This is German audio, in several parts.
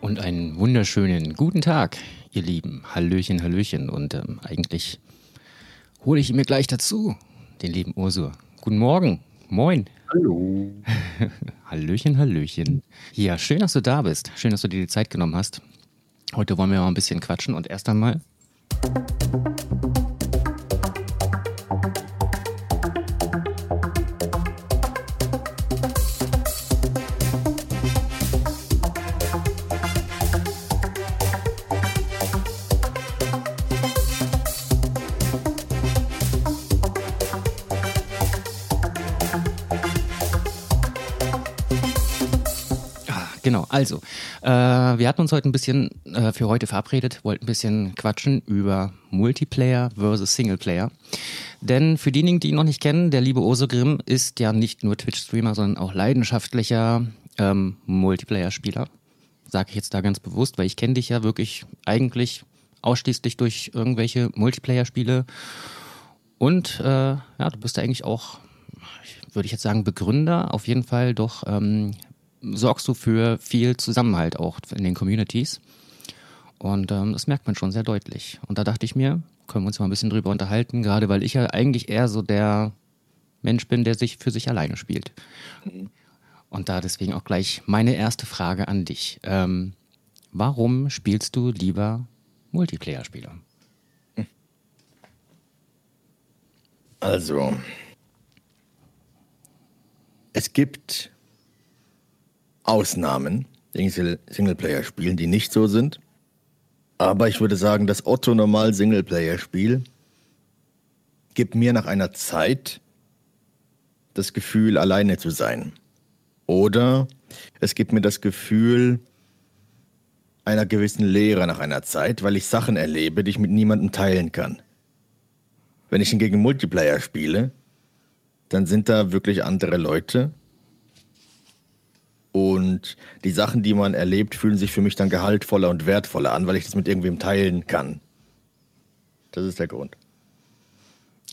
Und einen wunderschönen guten Tag, ihr Lieben. Hallöchen, Hallöchen. Und ähm, eigentlich hole ich mir gleich dazu, den lieben Ursur. Guten Morgen. Moin. Hallo. Hallöchen, Hallöchen. Ja, schön, dass du da bist. Schön, dass du dir die Zeit genommen hast. Heute wollen wir mal ein bisschen quatschen und erst einmal also, äh, wir hatten uns heute ein bisschen äh, für heute verabredet, wollten ein bisschen quatschen über Multiplayer versus Singleplayer. Denn für diejenigen, die ihn noch nicht kennen, der liebe Grimm ist ja nicht nur Twitch-Streamer, sondern auch leidenschaftlicher ähm, Multiplayer-Spieler. Sage ich jetzt da ganz bewusst, weil ich kenne dich ja wirklich eigentlich ausschließlich durch irgendwelche Multiplayer-Spiele. Und äh, ja, du bist ja eigentlich auch, würde ich jetzt sagen, Begründer, auf jeden Fall doch ähm, sorgst du für viel Zusammenhalt auch in den Communities. Und ähm, das merkt man schon sehr deutlich. Und da dachte ich mir, können wir uns mal ein bisschen drüber unterhalten, gerade weil ich ja eigentlich eher so der Mensch bin, der sich für sich alleine spielt. Und da deswegen auch gleich meine erste Frage an dich. Ähm, warum spielst du lieber Multiplayer-Spiele? Also, es gibt Ausnahmen in Singleplayer-Spielen, die nicht so sind. Aber ich würde sagen, das Otto-Normal-Singleplayer-Spiel gibt mir nach einer Zeit das Gefühl, alleine zu sein. Oder es gibt mir das Gefühl einer gewissen Leere nach einer Zeit, weil ich Sachen erlebe, die ich mit niemandem teilen kann. Wenn ich hingegen Multiplayer spiele, dann sind da wirklich andere Leute, und die Sachen, die man erlebt, fühlen sich für mich dann gehaltvoller und wertvoller an, weil ich das mit irgendwem teilen kann. Das ist der Grund.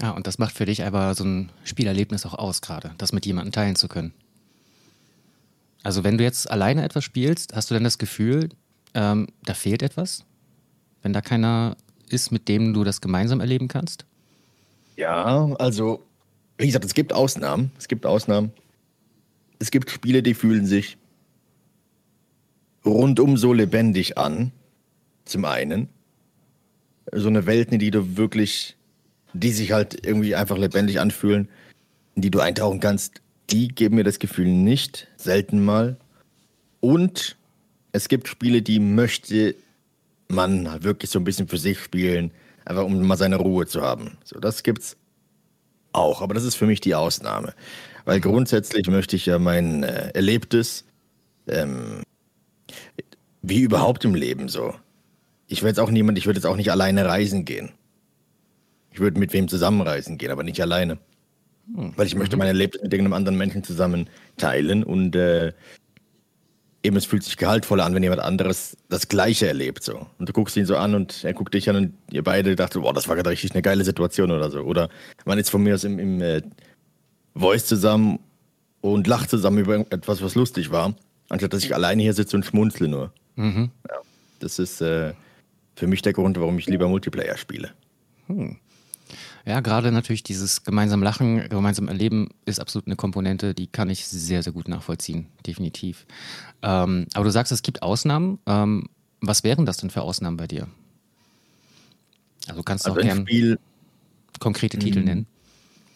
Ah, und das macht für dich aber so ein Spielerlebnis auch aus, gerade, das mit jemandem teilen zu können. Also, wenn du jetzt alleine etwas spielst, hast du dann das Gefühl, ähm, da fehlt etwas? Wenn da keiner ist, mit dem du das gemeinsam erleben kannst? Ja, also, wie gesagt, es gibt Ausnahmen. Es gibt Ausnahmen es gibt Spiele, die fühlen sich rundum so lebendig an. Zum einen. So eine Welt, in die du wirklich, die sich halt irgendwie einfach lebendig anfühlen, in die du eintauchen kannst, die geben mir das Gefühl nicht, selten mal. Und es gibt Spiele, die möchte man wirklich so ein bisschen für sich spielen, einfach um mal seine Ruhe zu haben. So, das gibt's auch, aber das ist für mich die Ausnahme. Weil grundsätzlich möchte ich ja mein äh, Erlebtes, ähm, wie überhaupt im Leben so. Ich würde jetzt auch niemand, ich würde jetzt auch nicht alleine reisen gehen. Ich würde mit wem zusammenreisen gehen, aber nicht alleine. Hm. Weil ich möchte mhm. mein Erlebnis mit irgendeinem anderen Menschen zusammen teilen und äh, eben es fühlt sich gehaltvoller an, wenn jemand anderes das Gleiche erlebt so. Und du guckst ihn so an und er guckt dich an und ihr beide dachtet, boah, das war gerade richtig eine geile Situation oder so. Oder man ist von mir aus im, im äh, Voice zusammen und lacht zusammen über etwas, was lustig war, anstatt dass ich alleine hier sitze und schmunzle nur. Mhm. Ja, das ist äh, für mich der Grund, warum ich lieber Multiplayer spiele. Hm. Ja, gerade natürlich dieses gemeinsam Lachen, gemeinsam Erleben ist absolut eine Komponente, die kann ich sehr, sehr gut nachvollziehen, definitiv. Ähm, aber du sagst, es gibt Ausnahmen. Ähm, was wären das denn für Ausnahmen bei dir? Also kannst du also auch gerne konkrete Titel hm. nennen.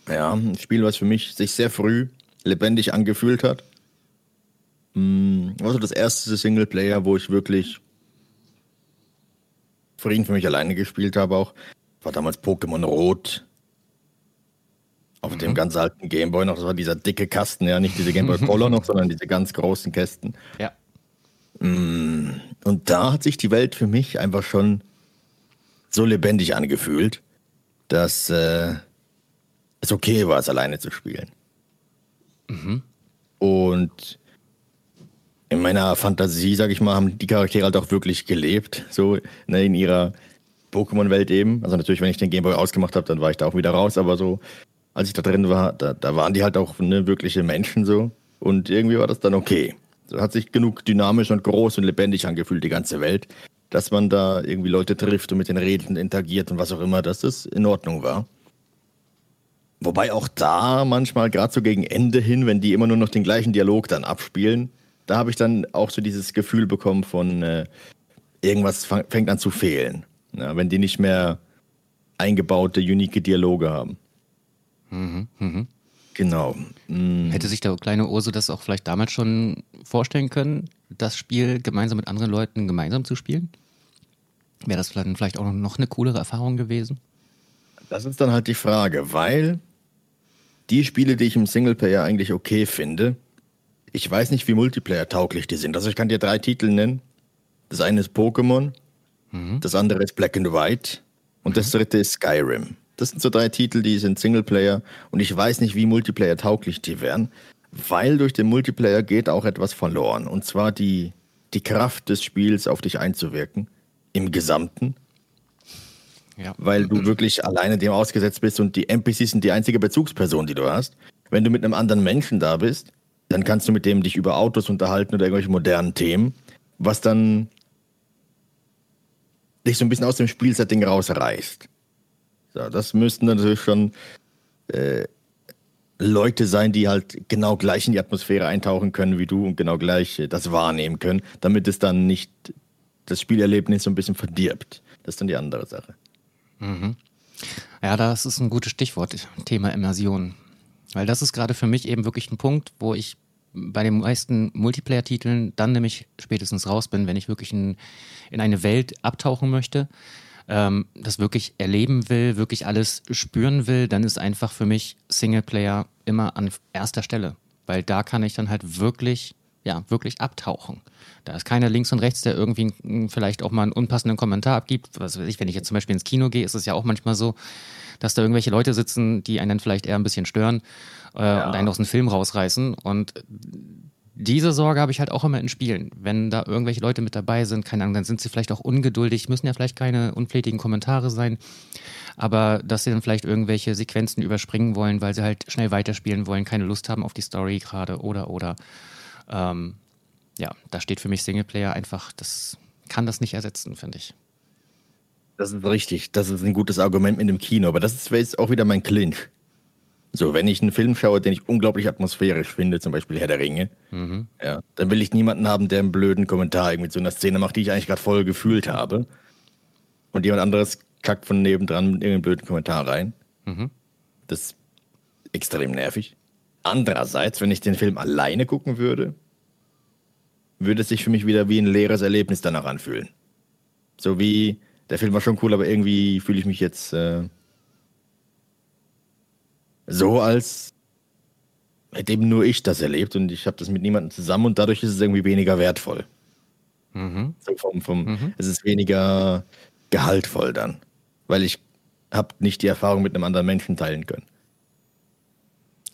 Ja, ein Spiel, was für mich sich sehr früh lebendig angefühlt hat. Hm, war so das erste Singleplayer, wo ich wirklich Frieden für mich alleine gespielt habe auch. War damals Pokémon Rot. Auf mhm. dem ganz alten Gameboy noch. Das war dieser dicke Kasten, ja, nicht diese Gameboy Color noch, sondern diese ganz großen Kästen. Ja. Hm, und da hat sich die Welt für mich einfach schon so lebendig angefühlt, dass äh, es okay war, es alleine zu spielen. Mhm. Und in meiner Fantasie, sag ich mal, haben die Charaktere halt auch wirklich gelebt, so ne, in ihrer Pokémon-Welt eben. Also natürlich, wenn ich den Gameboy ausgemacht habe, dann war ich da auch wieder raus, aber so, als ich da drin war, da, da waren die halt auch ne, wirkliche Menschen so. Und irgendwie war das dann okay. hat sich genug dynamisch und groß und lebendig angefühlt, die ganze Welt, dass man da irgendwie Leute trifft und mit den Reden interagiert und was auch immer, dass das in Ordnung war. Wobei auch da manchmal, gerade so gegen Ende hin, wenn die immer nur noch den gleichen Dialog dann abspielen, da habe ich dann auch so dieses Gefühl bekommen von äh, irgendwas fängt an zu fehlen. Ja, wenn die nicht mehr eingebaute, unique Dialoge haben. Mhm, mh. Genau. Mhm. Hätte sich der kleine Urso das auch vielleicht damals schon vorstellen können, das Spiel gemeinsam mit anderen Leuten gemeinsam zu spielen? Wäre das vielleicht auch noch eine coolere Erfahrung gewesen? Das ist dann halt die Frage, weil die Spiele, die ich im Singleplayer eigentlich okay finde, ich weiß nicht, wie Multiplayer-tauglich die sind. Also ich kann dir drei Titel nennen. Das eine ist Pokémon, mhm. das andere ist Black and White und mhm. das dritte ist Skyrim. Das sind so drei Titel, die sind Singleplayer und ich weiß nicht, wie Multiplayer-tauglich die wären, weil durch den Multiplayer geht auch etwas verloren. Und zwar die, die Kraft des Spiels auf dich einzuwirken im Gesamten ja. Weil du wirklich alleine dem ausgesetzt bist und die NPCs sind die einzige Bezugsperson, die du hast. Wenn du mit einem anderen Menschen da bist, dann kannst du mit dem dich über Autos unterhalten oder irgendwelche modernen Themen, was dann dich so ein bisschen aus dem Spielsetting rausreißt. So, das müssten natürlich schon äh, Leute sein, die halt genau gleich in die Atmosphäre eintauchen können wie du und genau gleich äh, das wahrnehmen können, damit es dann nicht das Spielerlebnis so ein bisschen verdirbt. Das ist dann die andere Sache. Mhm. Ja, das ist ein gutes Stichwort, Thema Immersion. Weil das ist gerade für mich eben wirklich ein Punkt, wo ich bei den meisten Multiplayer-Titeln dann nämlich spätestens raus bin, wenn ich wirklich in, in eine Welt abtauchen möchte, ähm, das wirklich erleben will, wirklich alles spüren will, dann ist einfach für mich Singleplayer immer an erster Stelle. Weil da kann ich dann halt wirklich ja, wirklich abtauchen. Da ist keiner links und rechts, der irgendwie vielleicht auch mal einen unpassenden Kommentar abgibt. Was weiß ich, wenn ich jetzt zum Beispiel ins Kino gehe, ist es ja auch manchmal so, dass da irgendwelche Leute sitzen, die einen dann vielleicht eher ein bisschen stören äh, ja. und einen aus dem Film rausreißen. Und diese Sorge habe ich halt auch immer in Spielen. Wenn da irgendwelche Leute mit dabei sind, keine Ahnung, dann sind sie vielleicht auch ungeduldig, müssen ja vielleicht keine unflätigen Kommentare sein, aber dass sie dann vielleicht irgendwelche Sequenzen überspringen wollen, weil sie halt schnell weiterspielen wollen, keine Lust haben auf die Story gerade oder oder. Ähm, ja, da steht für mich Singleplayer einfach, das kann das nicht ersetzen, finde ich. Das ist richtig. Das ist ein gutes Argument mit dem Kino, aber das ist jetzt auch wieder mein Clinch. So, wenn ich einen Film schaue, den ich unglaublich atmosphärisch finde, zum Beispiel Herr der Ringe, mhm. ja, dann will ich niemanden haben, der einen blöden Kommentar irgendwie zu einer Szene macht, die ich eigentlich gerade voll gefühlt habe. Und jemand anderes kackt von nebendran mit irgendeinem blöden Kommentar rein. Mhm. Das ist extrem nervig. Andererseits, wenn ich den Film alleine gucken würde, würde es sich für mich wieder wie ein leeres Erlebnis danach anfühlen. So wie, der Film war schon cool, aber irgendwie fühle ich mich jetzt äh, so, als hätte eben nur ich das erlebt und ich habe das mit niemandem zusammen und dadurch ist es irgendwie weniger wertvoll. Mhm. So vom, vom, mhm. Es ist weniger gehaltvoll dann, weil ich habe nicht die Erfahrung mit einem anderen Menschen teilen können.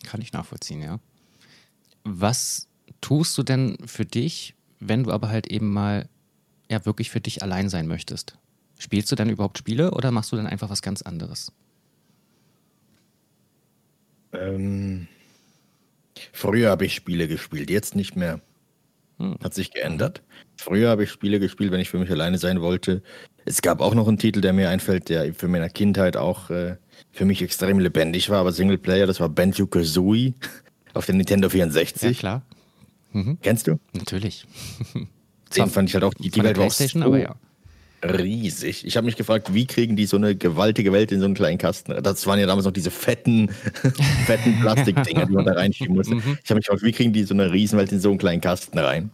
Kann ich nachvollziehen, ja. Was tust du denn für dich, wenn du aber halt eben mal ja wirklich für dich allein sein möchtest? Spielst du dann überhaupt Spiele oder machst du dann einfach was ganz anderes? Ähm, früher habe ich Spiele gespielt, jetzt nicht mehr. Hm. Hat sich geändert. Früher habe ich Spiele gespielt, wenn ich für mich alleine sein wollte. Es gab auch noch einen Titel, der mir einfällt, der für meine Kindheit auch äh, für mich extrem lebendig war, aber Singleplayer, das war Banjo Kazooie auf der Nintendo 64. Ja, klar. Mhm. Kennst du? Natürlich. Den fand ich halt auch, die, die Welt war so aber ja. Riesig. Ich habe mich gefragt, wie kriegen die so eine gewaltige Welt in so einen kleinen Kasten? Das waren ja damals noch diese fetten, fetten Plastikdinger, die man da reinschieben musste. Mhm. Ich habe mich gefragt, wie kriegen die so eine Riesenwelt in so einen kleinen Kasten rein?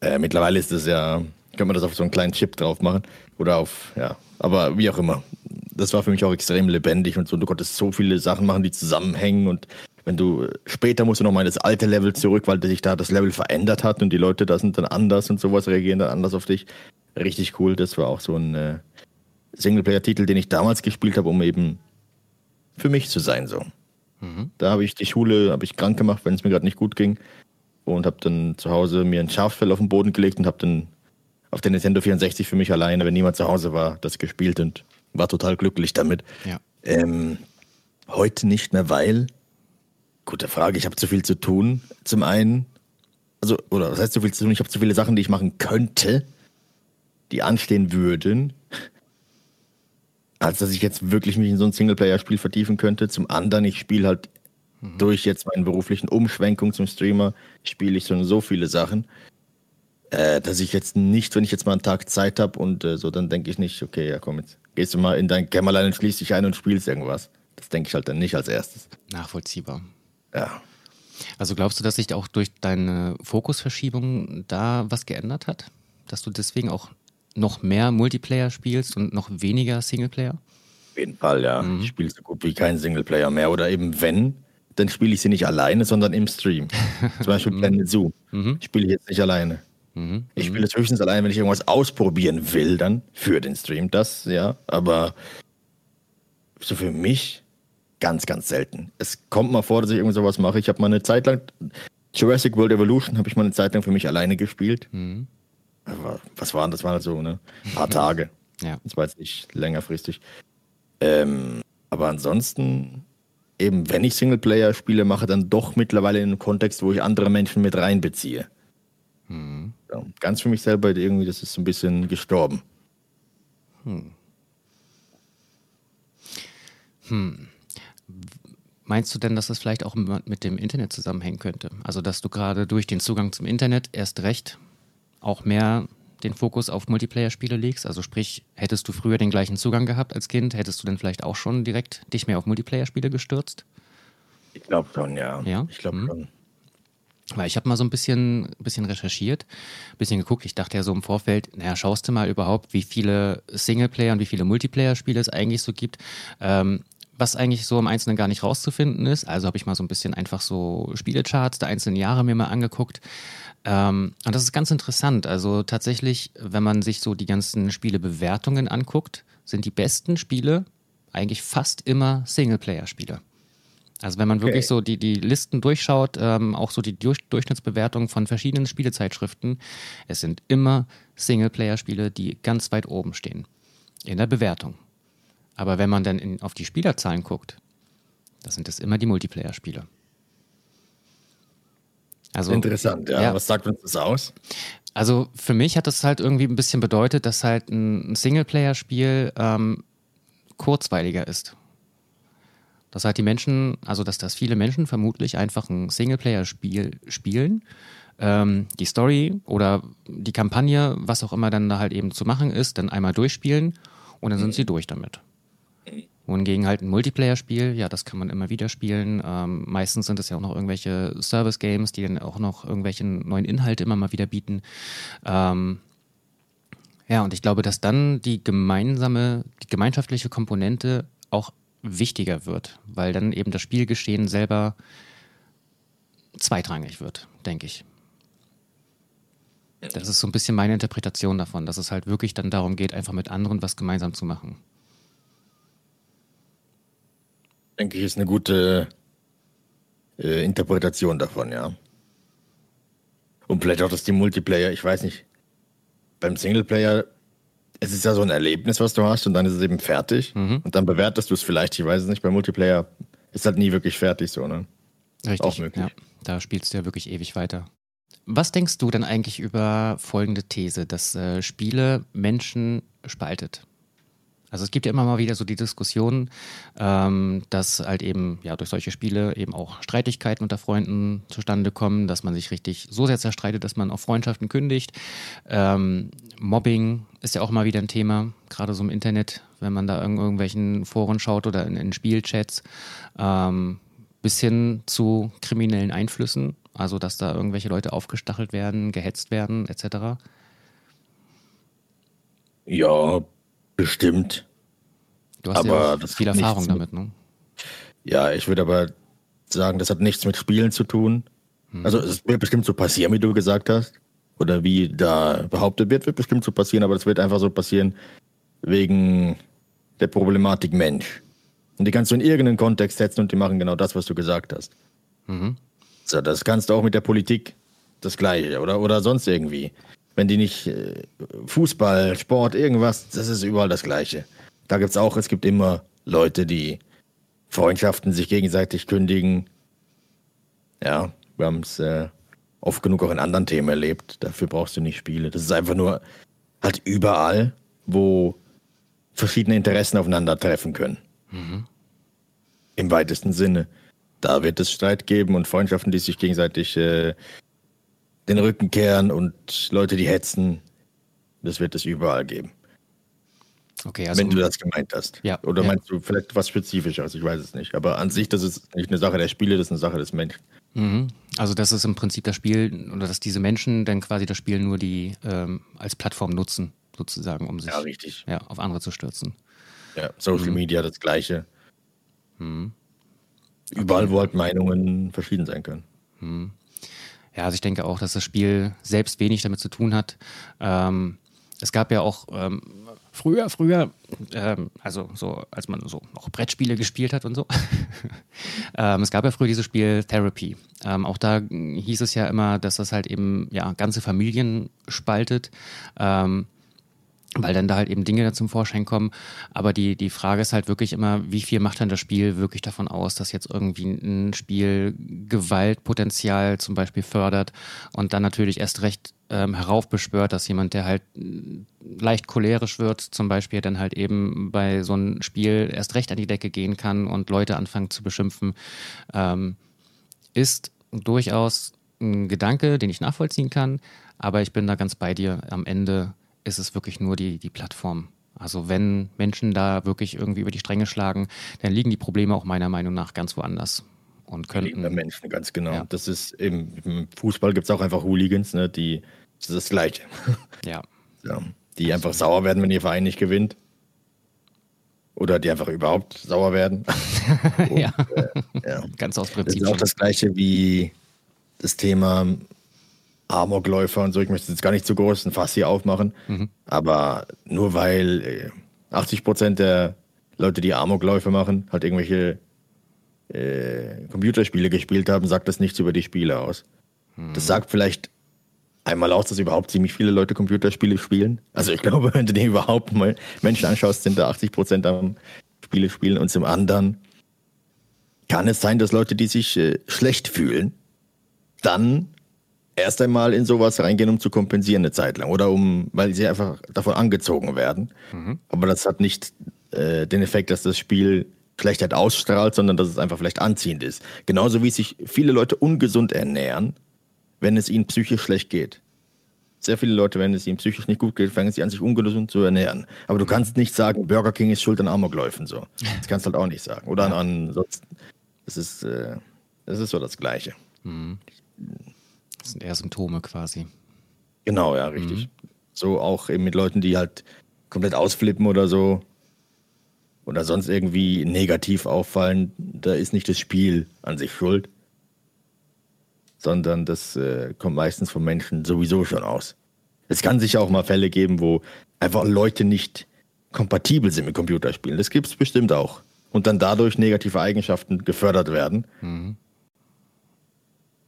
Äh, mittlerweile ist das ja, kann man das auf so einen kleinen Chip drauf machen. Oder auf, ja, aber wie auch immer das war für mich auch extrem lebendig und so. Du konntest so viele Sachen machen, die zusammenhängen und wenn du später musst du noch mal in das alte Level zurück, weil sich da das Level verändert hat und die Leute da sind dann anders und sowas reagieren dann anders auf dich. Richtig cool. Das war auch so ein äh, Singleplayer-Titel, den ich damals gespielt habe, um eben für mich zu sein so. Mhm. Da habe ich die Schule habe ich krank gemacht, wenn es mir gerade nicht gut ging und habe dann zu Hause mir ein Schafsfell auf den Boden gelegt und habe dann auf der Nintendo 64 für mich alleine, wenn niemand zu Hause war, das gespielt und war total glücklich damit. Ja. Ähm, heute nicht mehr, weil, gute Frage, ich habe zu viel zu tun. Zum einen, also, oder was heißt so viel zu tun? Ich habe zu viele Sachen, die ich machen könnte, die anstehen würden, als dass ich jetzt wirklich mich in so ein Singleplayer-Spiel vertiefen könnte. Zum anderen, ich spiele halt mhm. durch jetzt meine beruflichen Umschwenkung zum Streamer, spiele ich schon so viele Sachen, äh, dass ich jetzt nicht, wenn ich jetzt mal einen Tag Zeit habe und äh, so, dann denke ich nicht, okay, ja komm, jetzt gehst du mal in dein Kämmerlein und schließt dich ein und spielst irgendwas. Das denke ich halt dann nicht als erstes. Nachvollziehbar. Ja. Also glaubst du, dass sich auch durch deine Fokusverschiebung da was geändert hat? Dass du deswegen auch noch mehr Multiplayer spielst und noch weniger Singleplayer? Auf jeden Fall, ja. Mhm. Ich spiele so gut wie keinen Singleplayer mehr. Oder eben wenn, dann spiele ich sie nicht alleine, sondern im Stream. Zum Beispiel mhm. Planet Zoo. Mhm. Spiele ich jetzt nicht alleine. Mhm. Ich spiele es höchstens alleine, wenn ich irgendwas ausprobieren will, dann für den Stream. Das, ja. Aber so für mich ganz, ganz selten. Es kommt mal vor, dass ich irgend sowas mache. Ich habe mal eine Zeit lang Jurassic World Evolution habe ich mal eine Zeit lang für mich alleine gespielt. Mhm was waren das? Waren so, ne? Ein paar Tage. ja. Das war jetzt nicht längerfristig. Ähm, aber ansonsten, eben, wenn ich Singleplayer-Spiele mache, dann doch mittlerweile in einem Kontext, wo ich andere Menschen mit reinbeziehe. Hm. Ja, ganz für mich selber irgendwie, das ist so ein bisschen gestorben. Hm. Hm. Meinst du denn, dass das vielleicht auch mit dem Internet zusammenhängen könnte? Also, dass du gerade durch den Zugang zum Internet erst recht auch mehr den Fokus auf Multiplayer-Spiele legst? Also sprich, hättest du früher den gleichen Zugang gehabt als Kind, hättest du dann vielleicht auch schon direkt dich mehr auf Multiplayer-Spiele gestürzt? Ich glaube schon, ja. Ja? Ich glaube mhm. schon. Weil ich habe mal so ein bisschen, bisschen recherchiert, ein bisschen geguckt. Ich dachte ja so im Vorfeld, naja, schaust du mal überhaupt, wie viele Singleplayer und wie viele Multiplayer-Spiele es eigentlich so gibt. Ähm, was eigentlich so im Einzelnen gar nicht rauszufinden ist. Also habe ich mal so ein bisschen einfach so Spielecharts der einzelnen Jahre mir mal angeguckt. Ähm, und das ist ganz interessant. Also tatsächlich, wenn man sich so die ganzen Spielebewertungen anguckt, sind die besten Spiele eigentlich fast immer Singleplayer-Spiele. Also wenn man okay. wirklich so die, die Listen durchschaut, ähm, auch so die Durch Durchschnittsbewertungen von verschiedenen Spielezeitschriften, es sind immer Singleplayer-Spiele, die ganz weit oben stehen in der Bewertung. Aber wenn man dann in, auf die Spielerzahlen guckt, da sind es immer die Multiplayer-Spiele. Also, Interessant, ja. ja. Was sagt uns das aus? Also für mich hat das halt irgendwie ein bisschen bedeutet, dass halt ein Singleplayer-Spiel ähm, kurzweiliger ist. Dass halt die Menschen, also dass das viele Menschen vermutlich einfach ein Singleplayer-Spiel spielen, ähm, die Story oder die Kampagne, was auch immer dann da halt eben zu machen ist, dann einmal durchspielen und dann sind sie durch damit. Wohingegen halt ein Multiplayer-Spiel, ja, das kann man immer wieder spielen. Ähm, meistens sind es ja auch noch irgendwelche Service-Games, die dann auch noch irgendwelche neuen Inhalte immer mal wieder bieten. Ähm, ja, und ich glaube, dass dann die gemeinsame, die gemeinschaftliche Komponente auch wichtiger wird, weil dann eben das Spielgeschehen selber zweitrangig wird, denke ich. Das ist so ein bisschen meine Interpretation davon, dass es halt wirklich dann darum geht, einfach mit anderen was gemeinsam zu machen. Denke ich, ist eine gute äh, Interpretation davon, ja. Und vielleicht auch, dass die Multiplayer, ich weiß nicht, beim Singleplayer, es ist ja so ein Erlebnis, was du hast, und dann ist es eben fertig. Mhm. Und dann bewertest du es vielleicht, ich weiß es nicht, beim Multiplayer ist halt nie wirklich fertig so, ne? Richtig, auch möglich. Ja, da spielst du ja wirklich ewig weiter. Was denkst du denn eigentlich über folgende These, dass äh, Spiele Menschen spaltet? Also es gibt ja immer mal wieder so die Diskussion, ähm, dass halt eben ja durch solche Spiele eben auch Streitigkeiten unter Freunden zustande kommen, dass man sich richtig so sehr zerstreitet, dass man auch Freundschaften kündigt. Ähm, Mobbing ist ja auch mal wieder ein Thema, gerade so im Internet, wenn man da in irgendwelchen Foren schaut oder in, in Spielchats, ähm, bis hin zu kriminellen Einflüssen, also dass da irgendwelche Leute aufgestachelt werden, gehetzt werden, etc. Ja, Bestimmt. Du hast aber ja das viel Erfahrung damit, ne? Ja, ich würde aber sagen, das hat nichts mit Spielen zu tun. Hm. Also es wird bestimmt so passieren, wie du gesagt hast. Oder wie da behauptet wird, wird bestimmt so passieren, aber das wird einfach so passieren wegen der Problematik Mensch. Und die kannst du in irgendeinen Kontext setzen und die machen genau das, was du gesagt hast. Mhm. So, das kannst du auch mit der Politik das Gleiche oder, oder sonst irgendwie wenn die nicht äh, Fußball, Sport, irgendwas, das ist überall das Gleiche. Da gibt es auch, es gibt immer Leute, die Freundschaften sich gegenseitig kündigen. Ja, wir haben es äh, oft genug auch in anderen Themen erlebt. Dafür brauchst du nicht Spiele. Das ist einfach nur halt überall, wo verschiedene Interessen aufeinandertreffen können. Mhm. Im weitesten Sinne. Da wird es Streit geben und Freundschaften, die sich gegenseitig äh, den Rücken kehren und Leute, die hetzen. Das wird es überall geben. Okay, also Wenn du das gemeint hast. Ja, Oder ja. meinst du vielleicht was Spezifischeres? Ich weiß es nicht. Aber an sich, das ist nicht eine Sache der Spiele, das ist eine Sache des Menschen. Mhm. Also das ist im Prinzip das Spiel, oder dass diese Menschen dann quasi das Spiel nur die ähm, als Plattform nutzen, sozusagen, um sich Ja, richtig. ja, auf andere zu stürzen. Ja, Social Mhm. Media das Gleiche. Überall, wo halt Meinungen verschieden sein können. Ja, also ich denke auch, dass das Spiel selbst wenig damit zu tun hat. Ähm, es gab ja auch ähm, früher, früher, ähm, also so, als man so noch Brettspiele gespielt hat und so. ähm, es gab ja früher dieses Spiel Therapy. Ähm, auch da hieß es ja immer, dass das halt eben ja ganze Familien spaltet. Ähm, weil dann da halt eben Dinge zum Vorschein kommen. Aber die, die Frage ist halt wirklich immer, wie viel macht dann das Spiel wirklich davon aus, dass jetzt irgendwie ein Spiel Gewaltpotenzial zum Beispiel fördert und dann natürlich erst recht ähm, heraufbeschwört, dass jemand, der halt mh, leicht cholerisch wird, zum Beispiel dann halt eben bei so einem Spiel erst recht an die Decke gehen kann und Leute anfangen zu beschimpfen, ähm, ist durchaus ein Gedanke, den ich nachvollziehen kann. Aber ich bin da ganz bei dir. Am Ende ist es wirklich nur die, die Plattform. Also wenn Menschen da wirklich irgendwie über die Stränge schlagen, dann liegen die Probleme auch meiner Meinung nach ganz woanders. Und könnten. Menschen, ganz genau. Ja. Das ist im, im Fußball gibt es auch einfach Hooligans, ne, die das ist das Gleiche. Ja. ja, die einfach sauer werden, wenn ihr Verein nicht gewinnt. Oder die einfach überhaupt sauer werden. Und, ja. äh, ja. Ganz aus Das Prinzip. ist auch das gleiche wie das Thema Amokläufer und so. Ich möchte jetzt gar nicht zu groß ein Fass hier aufmachen. Mhm. Aber nur weil äh, 80 Prozent der Leute, die Amokläufe machen, halt irgendwelche äh, Computerspiele gespielt haben, sagt das nichts über die Spiele aus. Mhm. Das sagt vielleicht einmal aus, dass überhaupt ziemlich viele Leute Computerspiele spielen. Also ich glaube, wenn du dir überhaupt mal Menschen anschaust, sind da 80 Prozent am Spiele spielen und zum anderen kann es sein, dass Leute, die sich äh, schlecht fühlen, dann erst einmal in sowas reingehen, um zu kompensieren eine Zeit lang oder um, weil sie einfach davon angezogen werden. Aber das hat nicht äh, den Effekt, dass das Spiel Schlechtheit ausstrahlt, sondern dass es einfach vielleicht anziehend ist. Genauso wie sich viele Leute ungesund ernähren, wenn es ihnen psychisch schlecht geht. Sehr viele Leute, wenn es ihnen psychisch nicht gut geht, fangen sie an, sich ungesund zu ernähren. Aber du kannst nicht sagen, Burger King ist schuld an Amokläufen. So. Das kannst du halt auch nicht sagen. Oder an, an sonst. Das ist, äh, das ist so das Gleiche. Das sind eher Symptome quasi. Genau, ja, richtig. So auch eben mit Leuten, die halt komplett ausflippen oder so. Oder sonst irgendwie negativ auffallen. Da ist nicht das Spiel an sich schuld. Sondern das äh, kommt meistens von Menschen sowieso schon aus. Es kann sicher auch mal Fälle geben, wo einfach Leute nicht kompatibel sind mit Computerspielen. Das gibt es bestimmt auch. Und dann dadurch negative Eigenschaften gefördert werden.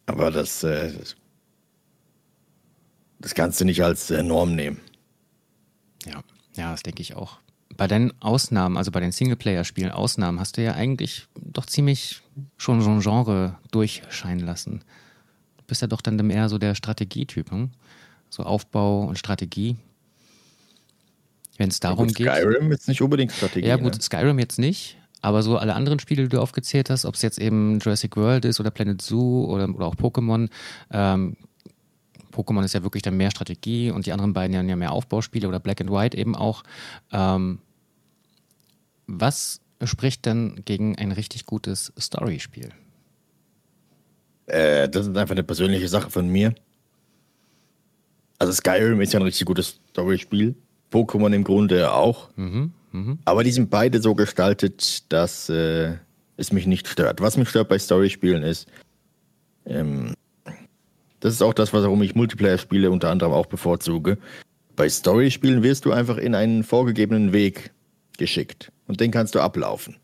Aber das, äh, das, das kannst du nicht als äh, Norm nehmen. Ja, ja, das denke ich auch. Bei deinen Ausnahmen, also bei den Singleplayer-Spielen Ausnahmen, hast du ja eigentlich doch ziemlich schon so ein Genre durchscheinen lassen. Du bist ja doch dann eher so der Strategietyp, hm? so Aufbau und Strategie. Wenn es darum Gut, geht. Skyrim ist nicht unbedingt Strategie. Ja, gut, Ne? Skyrim jetzt nicht, aber so alle anderen Spiele, die du aufgezählt hast, ob es jetzt eben Jurassic World ist oder Planet Zoo oder, oder auch Pokémon. Ähm, Pokémon ist ja wirklich dann mehr Strategie und die anderen beiden ja mehr Aufbauspiele oder Black and White eben auch. Ähm, was spricht denn gegen ein richtig gutes Story-Spiel? Äh, das ist einfach eine persönliche Sache von mir. Also Skyrim ist ja ein richtig gutes Story-Spiel. Pokémon im Grunde auch. Mhm, mhm, Aber die sind beide so gestaltet, dass äh, es mich nicht stört. Was mich stört bei Story-Spielen ist, ähm, das ist auch das, warum ich Multiplayer-Spiele unter anderem auch bevorzuge. Bei Story-Spielen wirst du einfach in einen vorgegebenen Weg geschickt und den kannst du ablaufen.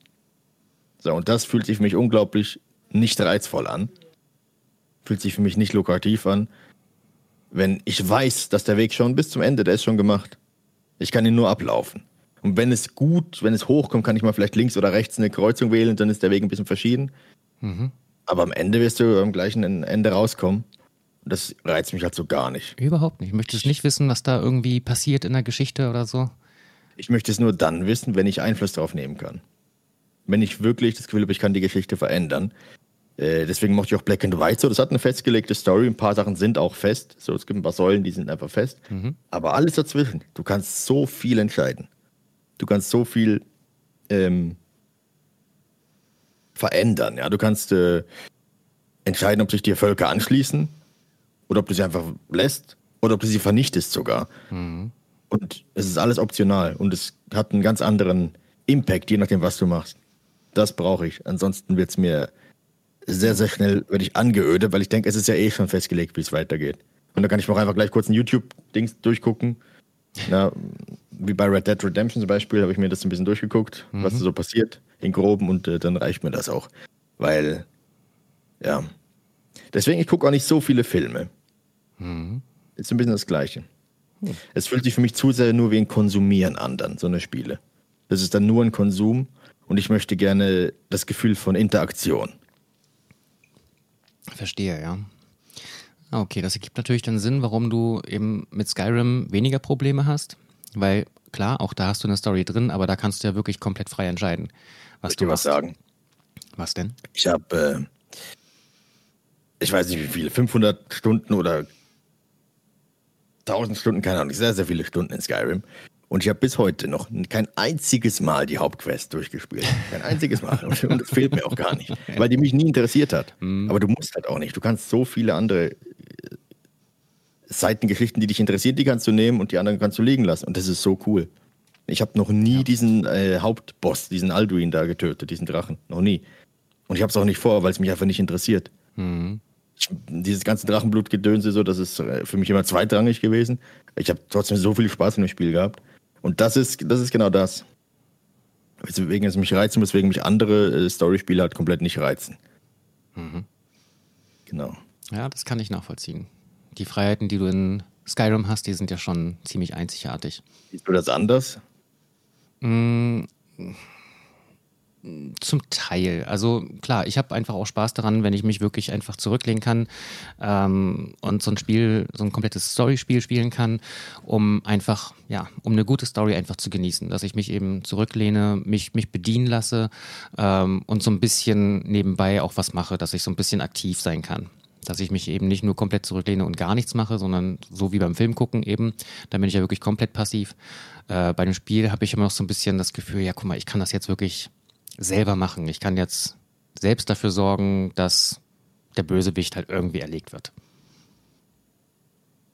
So, und das fühlt sich für mich unglaublich nicht reizvoll an. Fühlt sich für mich nicht lukrativ an. Wenn ich weiß, dass der Weg schon bis zum Ende, der ist schon gemacht. Ich kann ihn nur ablaufen. Und wenn es gut, wenn es hochkommt, kann ich mal vielleicht links oder rechts eine Kreuzung wählen, dann ist der Weg ein bisschen verschieden. mhm. Aber am Ende wirst du am gleichen Ende rauskommen. Das reizt mich halt so gar nicht. Überhaupt nicht. Möchtest nicht wissen, was da irgendwie passiert in der Geschichte oder so? Ich möchte es nur dann wissen, wenn ich Einfluss darauf nehmen kann. Wenn ich wirklich das Gefühl habe, ich kann die Geschichte verändern. Äh, deswegen mochte ich auch Black and White so. Das hat eine festgelegte Story. Ein paar Sachen sind auch fest. So, es gibt ein paar Säulen, die sind einfach fest. Mhm. Aber alles dazwischen. Du kannst so viel entscheiden. Du kannst so viel ähm, verändern. Ja, du kannst äh, entscheiden, ob sich dir Völker anschließen oder ob du sie einfach lässt oder ob du sie vernichtest sogar. Mhm. Und es ist alles optional und es hat einen ganz anderen Impact, je nachdem, was du machst. Das brauche ich. Ansonsten wird es mir sehr, sehr schnell werde ich angeödet, weil ich denke, es ist ja eh schon festgelegt, wie es weitergeht. Und da kann ich mir auch einfach gleich kurz ein YouTube-Dings durchgucken. Na, wie bei Red Dead Redemption zum Beispiel, habe ich mir das ein bisschen durchgeguckt, mhm. was da so passiert, in groben, und äh, dann reicht mir das auch. Weil, ja. Deswegen, ich gucke auch nicht so viele Filme. Mhm. Ist ein bisschen das Gleiche. Mhm. Es fühlt sich für mich zu sehr nur wie ein Konsumieren an, dann, so eine Spiele. Das ist dann nur ein Konsum und ich möchte gerne das Gefühl von Interaktion. Verstehe, ja. Okay, das ergibt natürlich dann Sinn, warum du eben mit Skyrim weniger Probleme hast. Weil klar, auch da hast du eine Story drin, aber da kannst du ja wirklich komplett frei entscheiden, was ich du was sagen. Was denn? Ich habe, äh, ich weiß nicht wie viele, 500 Stunden oder 1000 Stunden, keine Ahnung, sehr, sehr viele Stunden in Skyrim. Und ich habe bis heute noch kein einziges Mal die Hauptquest durchgespielt. Kein einziges Mal. Und das fehlt mir auch gar nicht, weil die mich nie interessiert hat. Mhm. Aber du musst halt auch nicht. Du kannst so viele andere äh, Seitengeschichten, die dich interessieren, die kannst du nehmen und die anderen kannst du liegen lassen. Und das ist so cool. Ich habe noch nie ja. diesen äh, Hauptboss, diesen Alduin da getötet, diesen Drachen. Noch nie. Und ich habe es auch nicht vor, weil es mich einfach nicht interessiert. Mhm. Dieses ganze Drachenblutgedönse, so, das ist äh, für mich immer zweitrangig gewesen. Ich habe trotzdem so viel Spaß in dem Spiel gehabt. Und das ist, das ist genau das. Weswegen es mich reizen, weswegen mich andere äh, Storyspiele halt komplett nicht reizen. Mhm. Genau. Ja, das kann ich nachvollziehen. Die Freiheiten, die du in Skyrim hast, die sind ja schon ziemlich einzigartig. Siehst du das anders? Mm, zum Teil. Also klar, ich habe einfach auch Spaß daran, wenn ich mich wirklich einfach zurücklehnen kann ähm, und so ein Spiel, so ein komplettes Story-Spiel spielen kann, um einfach, ja, um eine gute Story einfach zu genießen. Dass ich mich eben zurücklehne, mich, mich bedienen lasse ähm, und so ein bisschen nebenbei auch was mache, dass ich so ein bisschen aktiv sein kann dass ich mich eben nicht nur komplett zurücklehne und gar nichts mache, sondern so wie beim Film gucken eben, dann bin ich ja wirklich komplett passiv. Äh, bei dem Spiel habe ich immer noch so ein bisschen das Gefühl, ja guck mal, ich kann das jetzt wirklich selber machen. Ich kann jetzt selbst dafür sorgen, dass der Bösewicht halt irgendwie erlegt wird.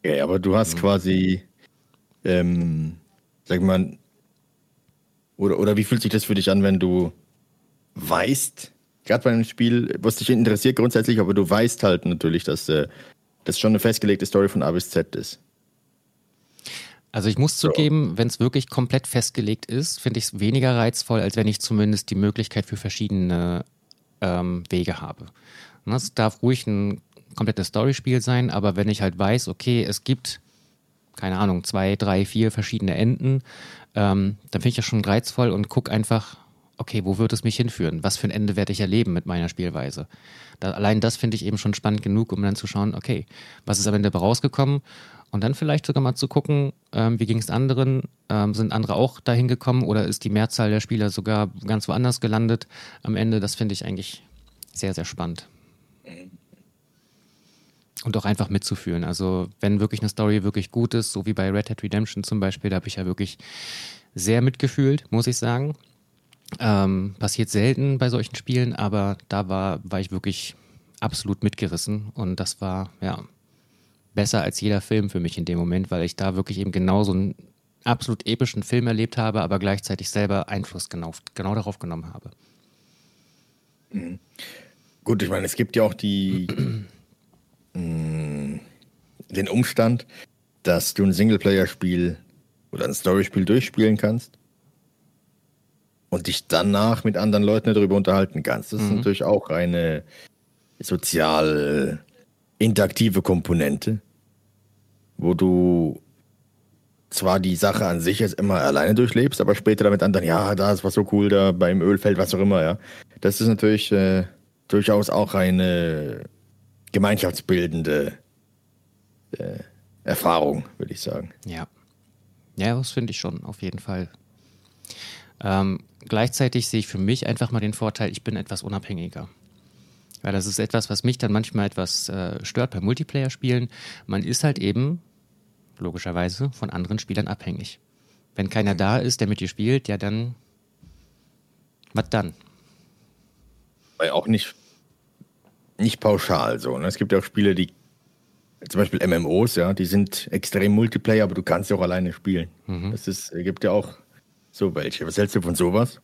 Ja, aber du hast mhm. quasi, ähm, sag mal, oder, oder wie fühlt sich das für dich an, wenn du weißt, gerade bei einem Spiel, was dich interessiert grundsätzlich, aber du weißt halt natürlich, dass äh, das schon eine festgelegte Story von A bis Z ist. Also ich muss zugeben, wenn es wirklich komplett festgelegt ist, finde ich es weniger reizvoll, als wenn ich zumindest die Möglichkeit für verschiedene ähm, Wege habe. Ne, es darf ruhig ein komplettes Storyspiel sein, aber wenn ich halt weiß, okay, es gibt, keine Ahnung, zwei, drei, vier verschiedene Enden, ähm, dann finde ich das schon reizvoll und gucke einfach, okay, wo wird es mich hinführen? Was für ein Ende werde ich erleben mit meiner Spielweise? Da, allein das finde ich eben schon spannend genug, um dann zu schauen, okay, was ist am Ende rausgekommen? Und dann vielleicht sogar mal zu gucken, ähm, wie ging es anderen? Ähm, sind andere auch dahin gekommen oder ist die Mehrzahl der Spieler sogar ganz woanders gelandet am Ende? Das finde ich eigentlich sehr, sehr spannend. Und auch einfach mitzufühlen. Also, wenn wirklich eine Story wirklich gut ist, so wie bei Red Hat Redemption zum Beispiel, da habe ich ja wirklich sehr mitgefühlt, muss ich sagen. Ähm, passiert selten bei solchen Spielen, aber da war, war ich wirklich absolut mitgerissen und das war, ja, besser als jeder Film für mich in dem Moment, weil ich da wirklich eben genau so einen absolut epischen Film erlebt habe, aber gleichzeitig selber Einfluss genau, genau darauf genommen habe. Mhm. Gut, ich meine, es gibt ja auch die, mm, den Umstand, dass du ein Singleplayer-Spiel oder ein Story-Spiel durchspielen kannst und dich danach mit anderen Leuten darüber unterhalten kannst. Das mhm. ist natürlich auch eine sozial interaktive Komponente, wo du zwar die Sache an sich jetzt immer alleine durchlebst, aber später damit anderen, ja, da ist was so cool, da beim Ölfeld, was auch immer, ja. Das ist natürlich äh, durchaus auch eine gemeinschaftsbildende äh, Erfahrung, würde ich sagen. Ja. Ja, das finde ich schon, auf jeden Fall. Ähm, gleichzeitig sehe ich für mich einfach mal den Vorteil, ich bin etwas unabhängiger. Weil das ist etwas, was mich dann manchmal etwas äh, stört beim Multiplayer-Spielen. Man ist halt eben, logischerweise, von anderen Spielern abhängig. Wenn keiner da ist, der mit dir spielt, ja dann, was dann? Weil auch nicht, nicht pauschal so. Ne? Es gibt ja auch Spiele, die, zum Beispiel MMOs, ja, die sind extrem Multiplayer, aber du kannst ja auch alleine spielen. Mhm. Das ist, gibt ja auch so welche. Was hältst du von sowas?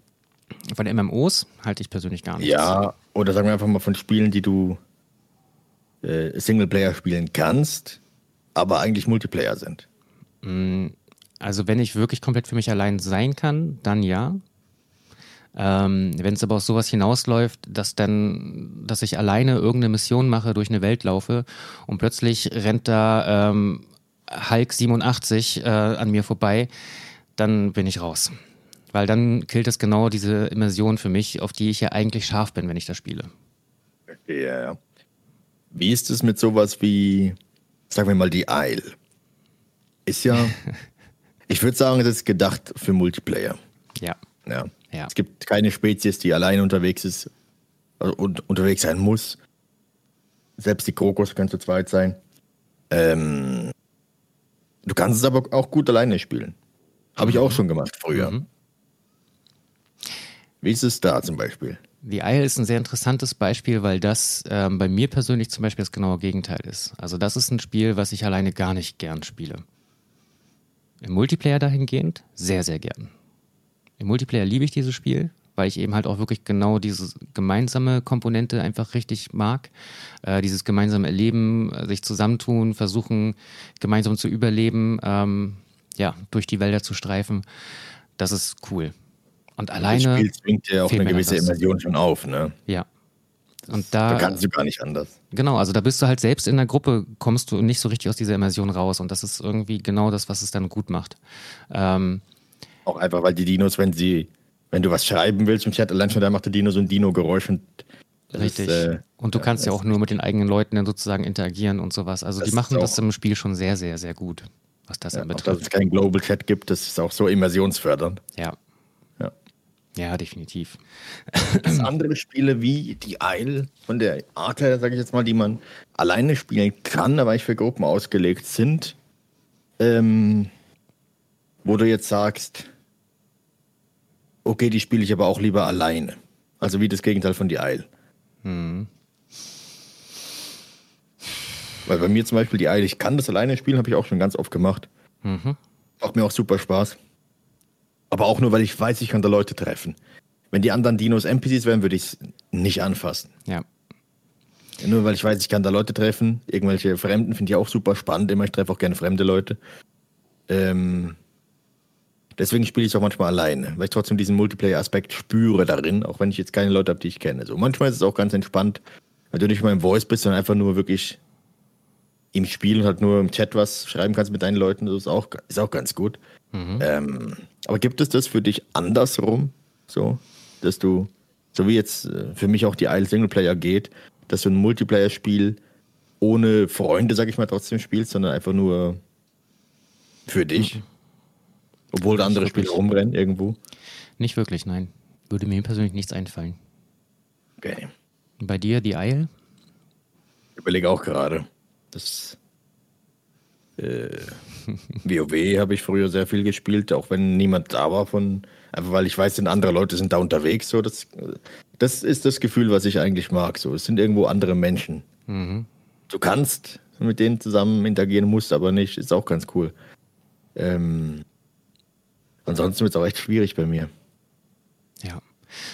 Von MMOs halte ich persönlich gar nichts. Ja, oder sagen wir einfach mal von Spielen, die du äh, Singleplayer spielen kannst, aber eigentlich Multiplayer sind. Mm, also wenn ich wirklich komplett für mich allein sein kann, dann ja. Ähm, wenn es aber auf sowas hinausläuft, dass dann, dass ich alleine irgendeine Mission mache, durch eine Welt laufe und plötzlich rennt da ähm, Hulk 87 äh, an mir vorbei, dann bin ich raus. Weil dann killt es genau diese Immersion für mich, auf die ich ja eigentlich scharf bin, wenn ich das spiele. Ja. Wie ist es mit sowas wie, sagen wir mal, die Isle? Ist ja, ich würde sagen, das ist gedacht für Multiplayer. Ja. ja. ja. Es gibt keine Spezies, die allein unterwegs ist also und unterwegs sein muss. Selbst die Krokos können zu zweit sein. Ähm, du kannst es aber auch gut alleine spielen. Habe ich auch schon gemacht früher. Mhm. Wie ist es da zum Beispiel? The Isle ist ein sehr interessantes Beispiel, weil das ähm, bei mir persönlich zum Beispiel das genaue Gegenteil ist. Also das ist ein Spiel, was ich alleine gar nicht gern spiele. Im Multiplayer dahingehend sehr, sehr gern. Im Multiplayer liebe ich dieses Spiel, weil ich eben halt auch wirklich genau diese gemeinsame Komponente einfach richtig mag. Äh, dieses gemeinsame Erleben, sich zusammentun, versuchen gemeinsam zu überleben, ähm, ja, durch die Wälder zu streifen. Das ist cool. Und alleine. Das Spiel zwingt ja auch eine gewisse Immersion schon auf, ne? Ja. Und da, da kannst du gar nicht anders. Genau, also da bist du halt selbst in der Gruppe, kommst du nicht so richtig aus dieser Immersion raus. Und das ist irgendwie genau das, was es dann gut macht. Ähm, auch einfach, weil die Dinos, wenn sie, wenn du was schreiben willst im Chat, allein schon da macht der Dino so ein Dino-Geräusch und Richtig. Ist, äh, und du kannst ja, ja auch nur mit den eigenen Leuten dann sozusagen interagieren und sowas. Also die machen das im Spiel schon sehr, sehr, sehr gut, was das ja, anbetrifft. Dass es keinen Global Chat gibt, das ist auch so immersionsfördernd. Ja, ja, definitiv. Das andere Spiele wie die Isle von der Art her, sage ich jetzt mal, die man alleine spielen kann, aber ich für Gruppen ausgelegt sind, ähm, wo du jetzt sagst, okay, die spiele ich aber auch lieber alleine. Also wie das Gegenteil von die Isle. Hm. Weil bei mir zum Beispiel die Isle, ich kann das alleine spielen, habe ich auch schon ganz oft gemacht. Mhm. Macht mir auch super Spaß. Aber auch nur, weil ich weiß, ich kann da Leute treffen. Wenn die anderen Dinos NPCs wären, würde ich es nicht anfassen. Ja. Nur weil ich weiß, ich kann da Leute treffen. Irgendwelche Fremden finde ich auch super spannend. Immer, ich treffe auch gerne fremde Leute. Ähm, deswegen spiele ich es auch manchmal alleine, weil ich trotzdem diesen Multiplayer-Aspekt spüre darin, auch wenn ich jetzt keine Leute habe, die ich kenne. So, manchmal ist es auch ganz entspannt, weil du nicht mal im Voice bist, sondern einfach nur wirklich im Spiel und halt nur im Chat was schreiben kannst mit deinen Leuten. Das ist auch, ist auch ganz gut. Mhm. Ähm, aber gibt es das für dich andersrum? So, dass du, so wie jetzt äh, für mich auch die Isle Singleplayer geht, dass du ein Multiplayer-Spiel ohne Freunde, sag ich mal, trotzdem spielst, sondern einfach nur für dich. Mhm. Obwohl andere Spiele rumrennen irgendwo. Nicht wirklich, nein. Würde mir persönlich nichts einfallen. Okay. Bei dir die Isle? Ich überlege auch gerade. Das äh, WoW habe ich früher sehr viel gespielt, auch wenn niemand da war von, einfach weil ich weiß, denn andere Leute sind da unterwegs. So, das, das ist das Gefühl, was ich eigentlich mag. So, es sind irgendwo andere Menschen. Mhm. Du kannst mit denen zusammen interagieren, musst aber nicht. Ist auch ganz cool. Ähm, ansonsten wird es auch echt schwierig bei mir. Ja.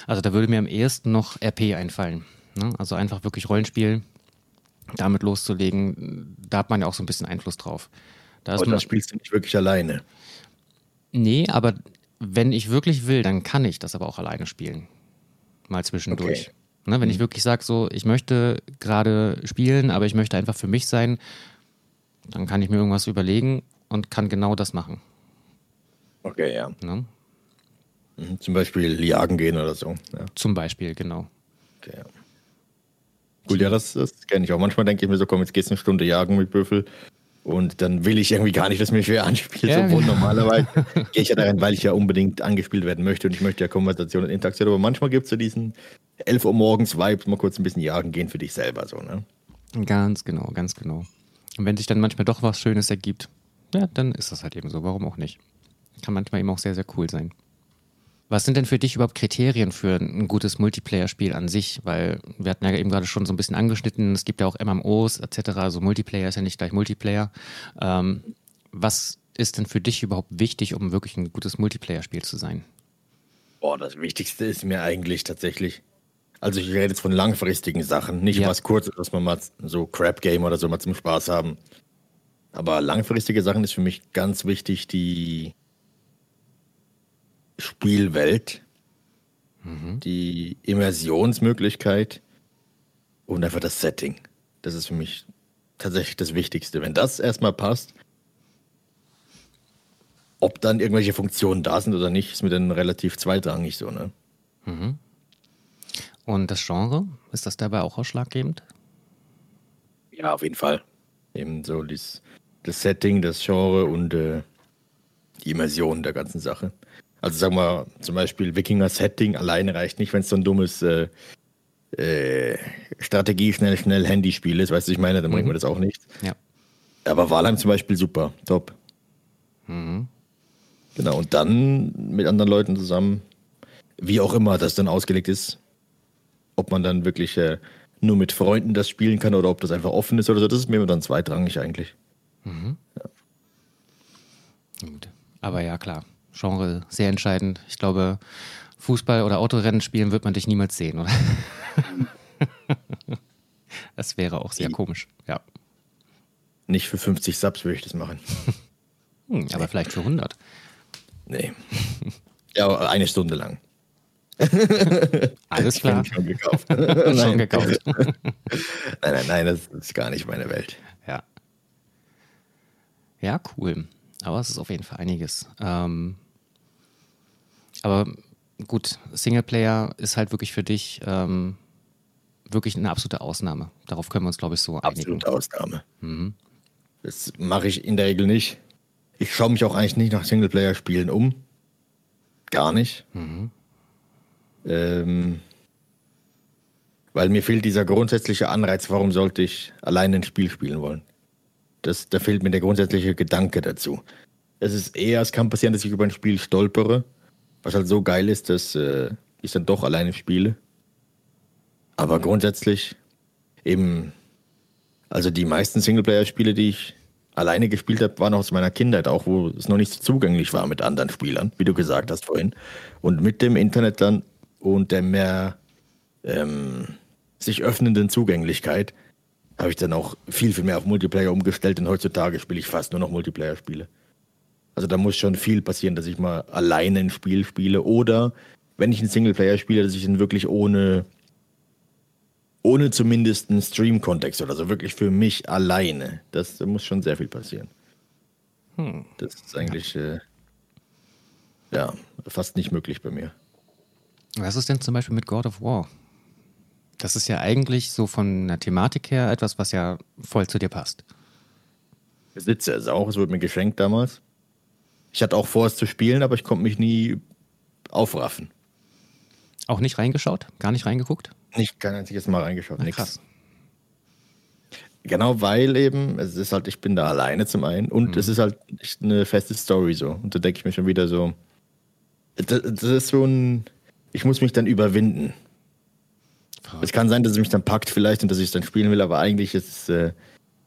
Also da würde mir am ehesten noch RP einfallen. Ne? Also einfach wirklich Rollenspiel, damit loszulegen, da hat man ja auch so ein bisschen Einfluss drauf. Da Aber das spielst du nicht wirklich alleine. Nee, aber wenn ich wirklich will, dann kann ich das aber auch alleine spielen. Mal zwischendurch. Okay. Ne, wenn mhm. ich wirklich sage, so, ich möchte gerade spielen, aber ich möchte einfach für mich sein, dann kann ich mir irgendwas überlegen und kann genau das machen. Okay, ja. Ne? Mhm, zum Beispiel jagen gehen oder so. Ja. Zum Beispiel, genau. Okay, ja. Gut, ja, das, das kenne ich auch. Manchmal denke ich mir so, komm, jetzt gehst du eine Stunde jagen mit Büffel. Und dann will ich irgendwie gar nicht, dass mir schwer anspielt. Ja, obwohl genau. normalerweise gehe ich ja darin, weil ich ja unbedingt angespielt werden möchte und ich möchte ja Konversation und Interaktion. Aber manchmal gibt es so diesen 11 Uhr morgens Vibe, mal kurz ein bisschen jagen gehen für dich selber. So, ne? Ganz genau, ganz genau. Und wenn sich dann manchmal doch was Schönes ergibt, ja, dann ist das halt eben so. Warum auch nicht? Kann manchmal eben auch sehr, sehr cool sein. Was sind denn für dich überhaupt Kriterien für ein gutes Multiplayer-Spiel an sich? Weil wir hatten ja eben gerade schon so ein bisschen angeschnitten, es gibt ja auch MMOs etc. Also Multiplayer ist ja nicht gleich Multiplayer. Ähm, was ist denn für dich überhaupt wichtig, um wirklich ein gutes Multiplayer-Spiel zu sein? Boah, das Wichtigste ist mir eigentlich tatsächlich. Also ich rede jetzt von langfristigen Sachen, nicht Ja. was kurzes, dass man mal so Crap-Game oder so mal zum Spaß haben. Aber langfristige Sachen ist für mich ganz wichtig, die Spielwelt, die Immersionsmöglichkeit und einfach das Setting. Das ist für mich tatsächlich das Wichtigste. Wenn das erstmal passt, ob dann irgendwelche Funktionen da sind oder nicht, ist mir dann relativ zweitrangig so, ne? Und das Genre, ist das dabei auch ausschlaggebend? Ja, auf jeden Fall. Eben so dies, das Setting, das Genre und äh, die Immersion der ganzen Sache. Also sagen wir zum Beispiel Wikinger-Setting alleine reicht nicht, wenn es so ein dummes äh, äh, Strategie, schnell, schnell Handyspiel ist, weißt du, ich meine, dann bringt mir das auch nicht. Ja. Aber Valheim zum Beispiel super, top. Genau, und dann mit anderen Leuten zusammen, wie auch immer das dann ausgelegt ist, ob man dann wirklich äh, nur mit Freunden das spielen kann oder ob das einfach offen ist oder so, das ist mir dann zweitrangig eigentlich. Gut. Aber ja, klar. Genre sehr entscheidend. Ich glaube, Fußball oder Autorennen spielen wird man dich niemals sehen, oder? das wäre auch sehr komisch. Ja. Nicht für 50 Subs würde ich das machen. Hm, aber vielleicht für 100. Nee. ja, eine Stunde lang. Alles klar. Schon gekauft. Schon nein. gekauft. Nein, nein, nein, das ist gar nicht meine Welt. Ja. Ja, cool. Aber es ist auf jeden Fall einiges. Ähm, aber gut, Singleplayer ist halt wirklich für dich ähm, wirklich eine absolute Ausnahme. Darauf können wir uns, glaube ich, so einigen. Absolute Ausnahme. Das mache ich in der Regel nicht. Ich schaue mich auch eigentlich nicht nach Singleplayer-Spielen um. Gar nicht. Ähm, weil mir fehlt dieser grundsätzliche Anreiz, warum sollte ich alleine ein Spiel spielen wollen. Das, da fehlt mir der grundsätzliche Gedanke dazu. Es ist eher, es kann passieren, dass ich über ein Spiel stolpere, was halt so geil ist, dass äh, ich dann doch alleine spiele. Aber grundsätzlich eben, also die meisten Singleplayer-Spiele, die ich alleine gespielt habe, waren aus meiner Kindheit, auch wo es noch nicht so zugänglich war mit anderen Spielern, wie du gesagt hast vorhin. Und mit dem Internet dann und der mehr ähm, sich öffnenden Zugänglichkeit habe ich dann auch viel, viel mehr auf Multiplayer umgestellt und heutzutage spiele ich fast nur noch Multiplayer-Spiele. Also da muss schon viel passieren, dass ich mal alleine ein Spiel spiele oder wenn ich einen Singleplayer spiele, dass ich ihn wirklich ohne ohne zumindest einen Stream-Kontext oder so, wirklich für mich alleine. Das da muss schon sehr viel passieren. Das ist eigentlich äh, ja fast nicht möglich bei mir. Was ist denn zum Beispiel mit God of War? Das ist ja eigentlich so von der Thematik her etwas, was ja voll zu dir passt. Besitze es auch, es wurde mir geschenkt damals. Ich hatte auch vor, es zu spielen, aber ich konnte mich nie aufraffen. Auch nicht reingeschaut? Gar nicht reingeguckt? Nicht kein einziges Mal reingeschaut, nix. krass. Genau, weil eben, es ist halt, ich bin da alleine zum einen und es ist halt echt eine feste Story so. Und da denke ich mir schon wieder so, das, das ist so ein, ich muss mich dann überwinden. Es kann sein, dass es mich dann packt vielleicht und dass ich es dann spielen will, aber eigentlich ist es, äh,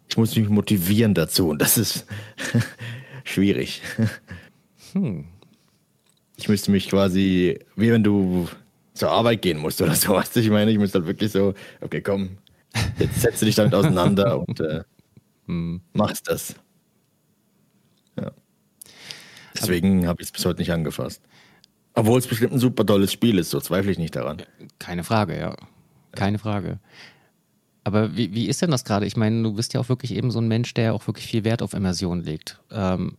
ich muss mich motivieren dazu und das ist schwierig. Ich müsste mich quasi, wie wenn du zur Arbeit gehen musst oder so, weißt du, ich meine, ich müsste halt wirklich so, okay, komm, jetzt setzt du dich damit auseinander und äh, machst das. Ja. Deswegen habe ich es bis heute nicht angefasst. Obwohl es bestimmt ein super tolles Spiel ist, so zweifle ich nicht daran. Keine Frage, ja. Keine Frage. Aber wie, wie ist denn das gerade? Ich meine, du bist ja auch wirklich eben so ein Mensch, der auch wirklich viel Wert auf Immersion legt. Ähm,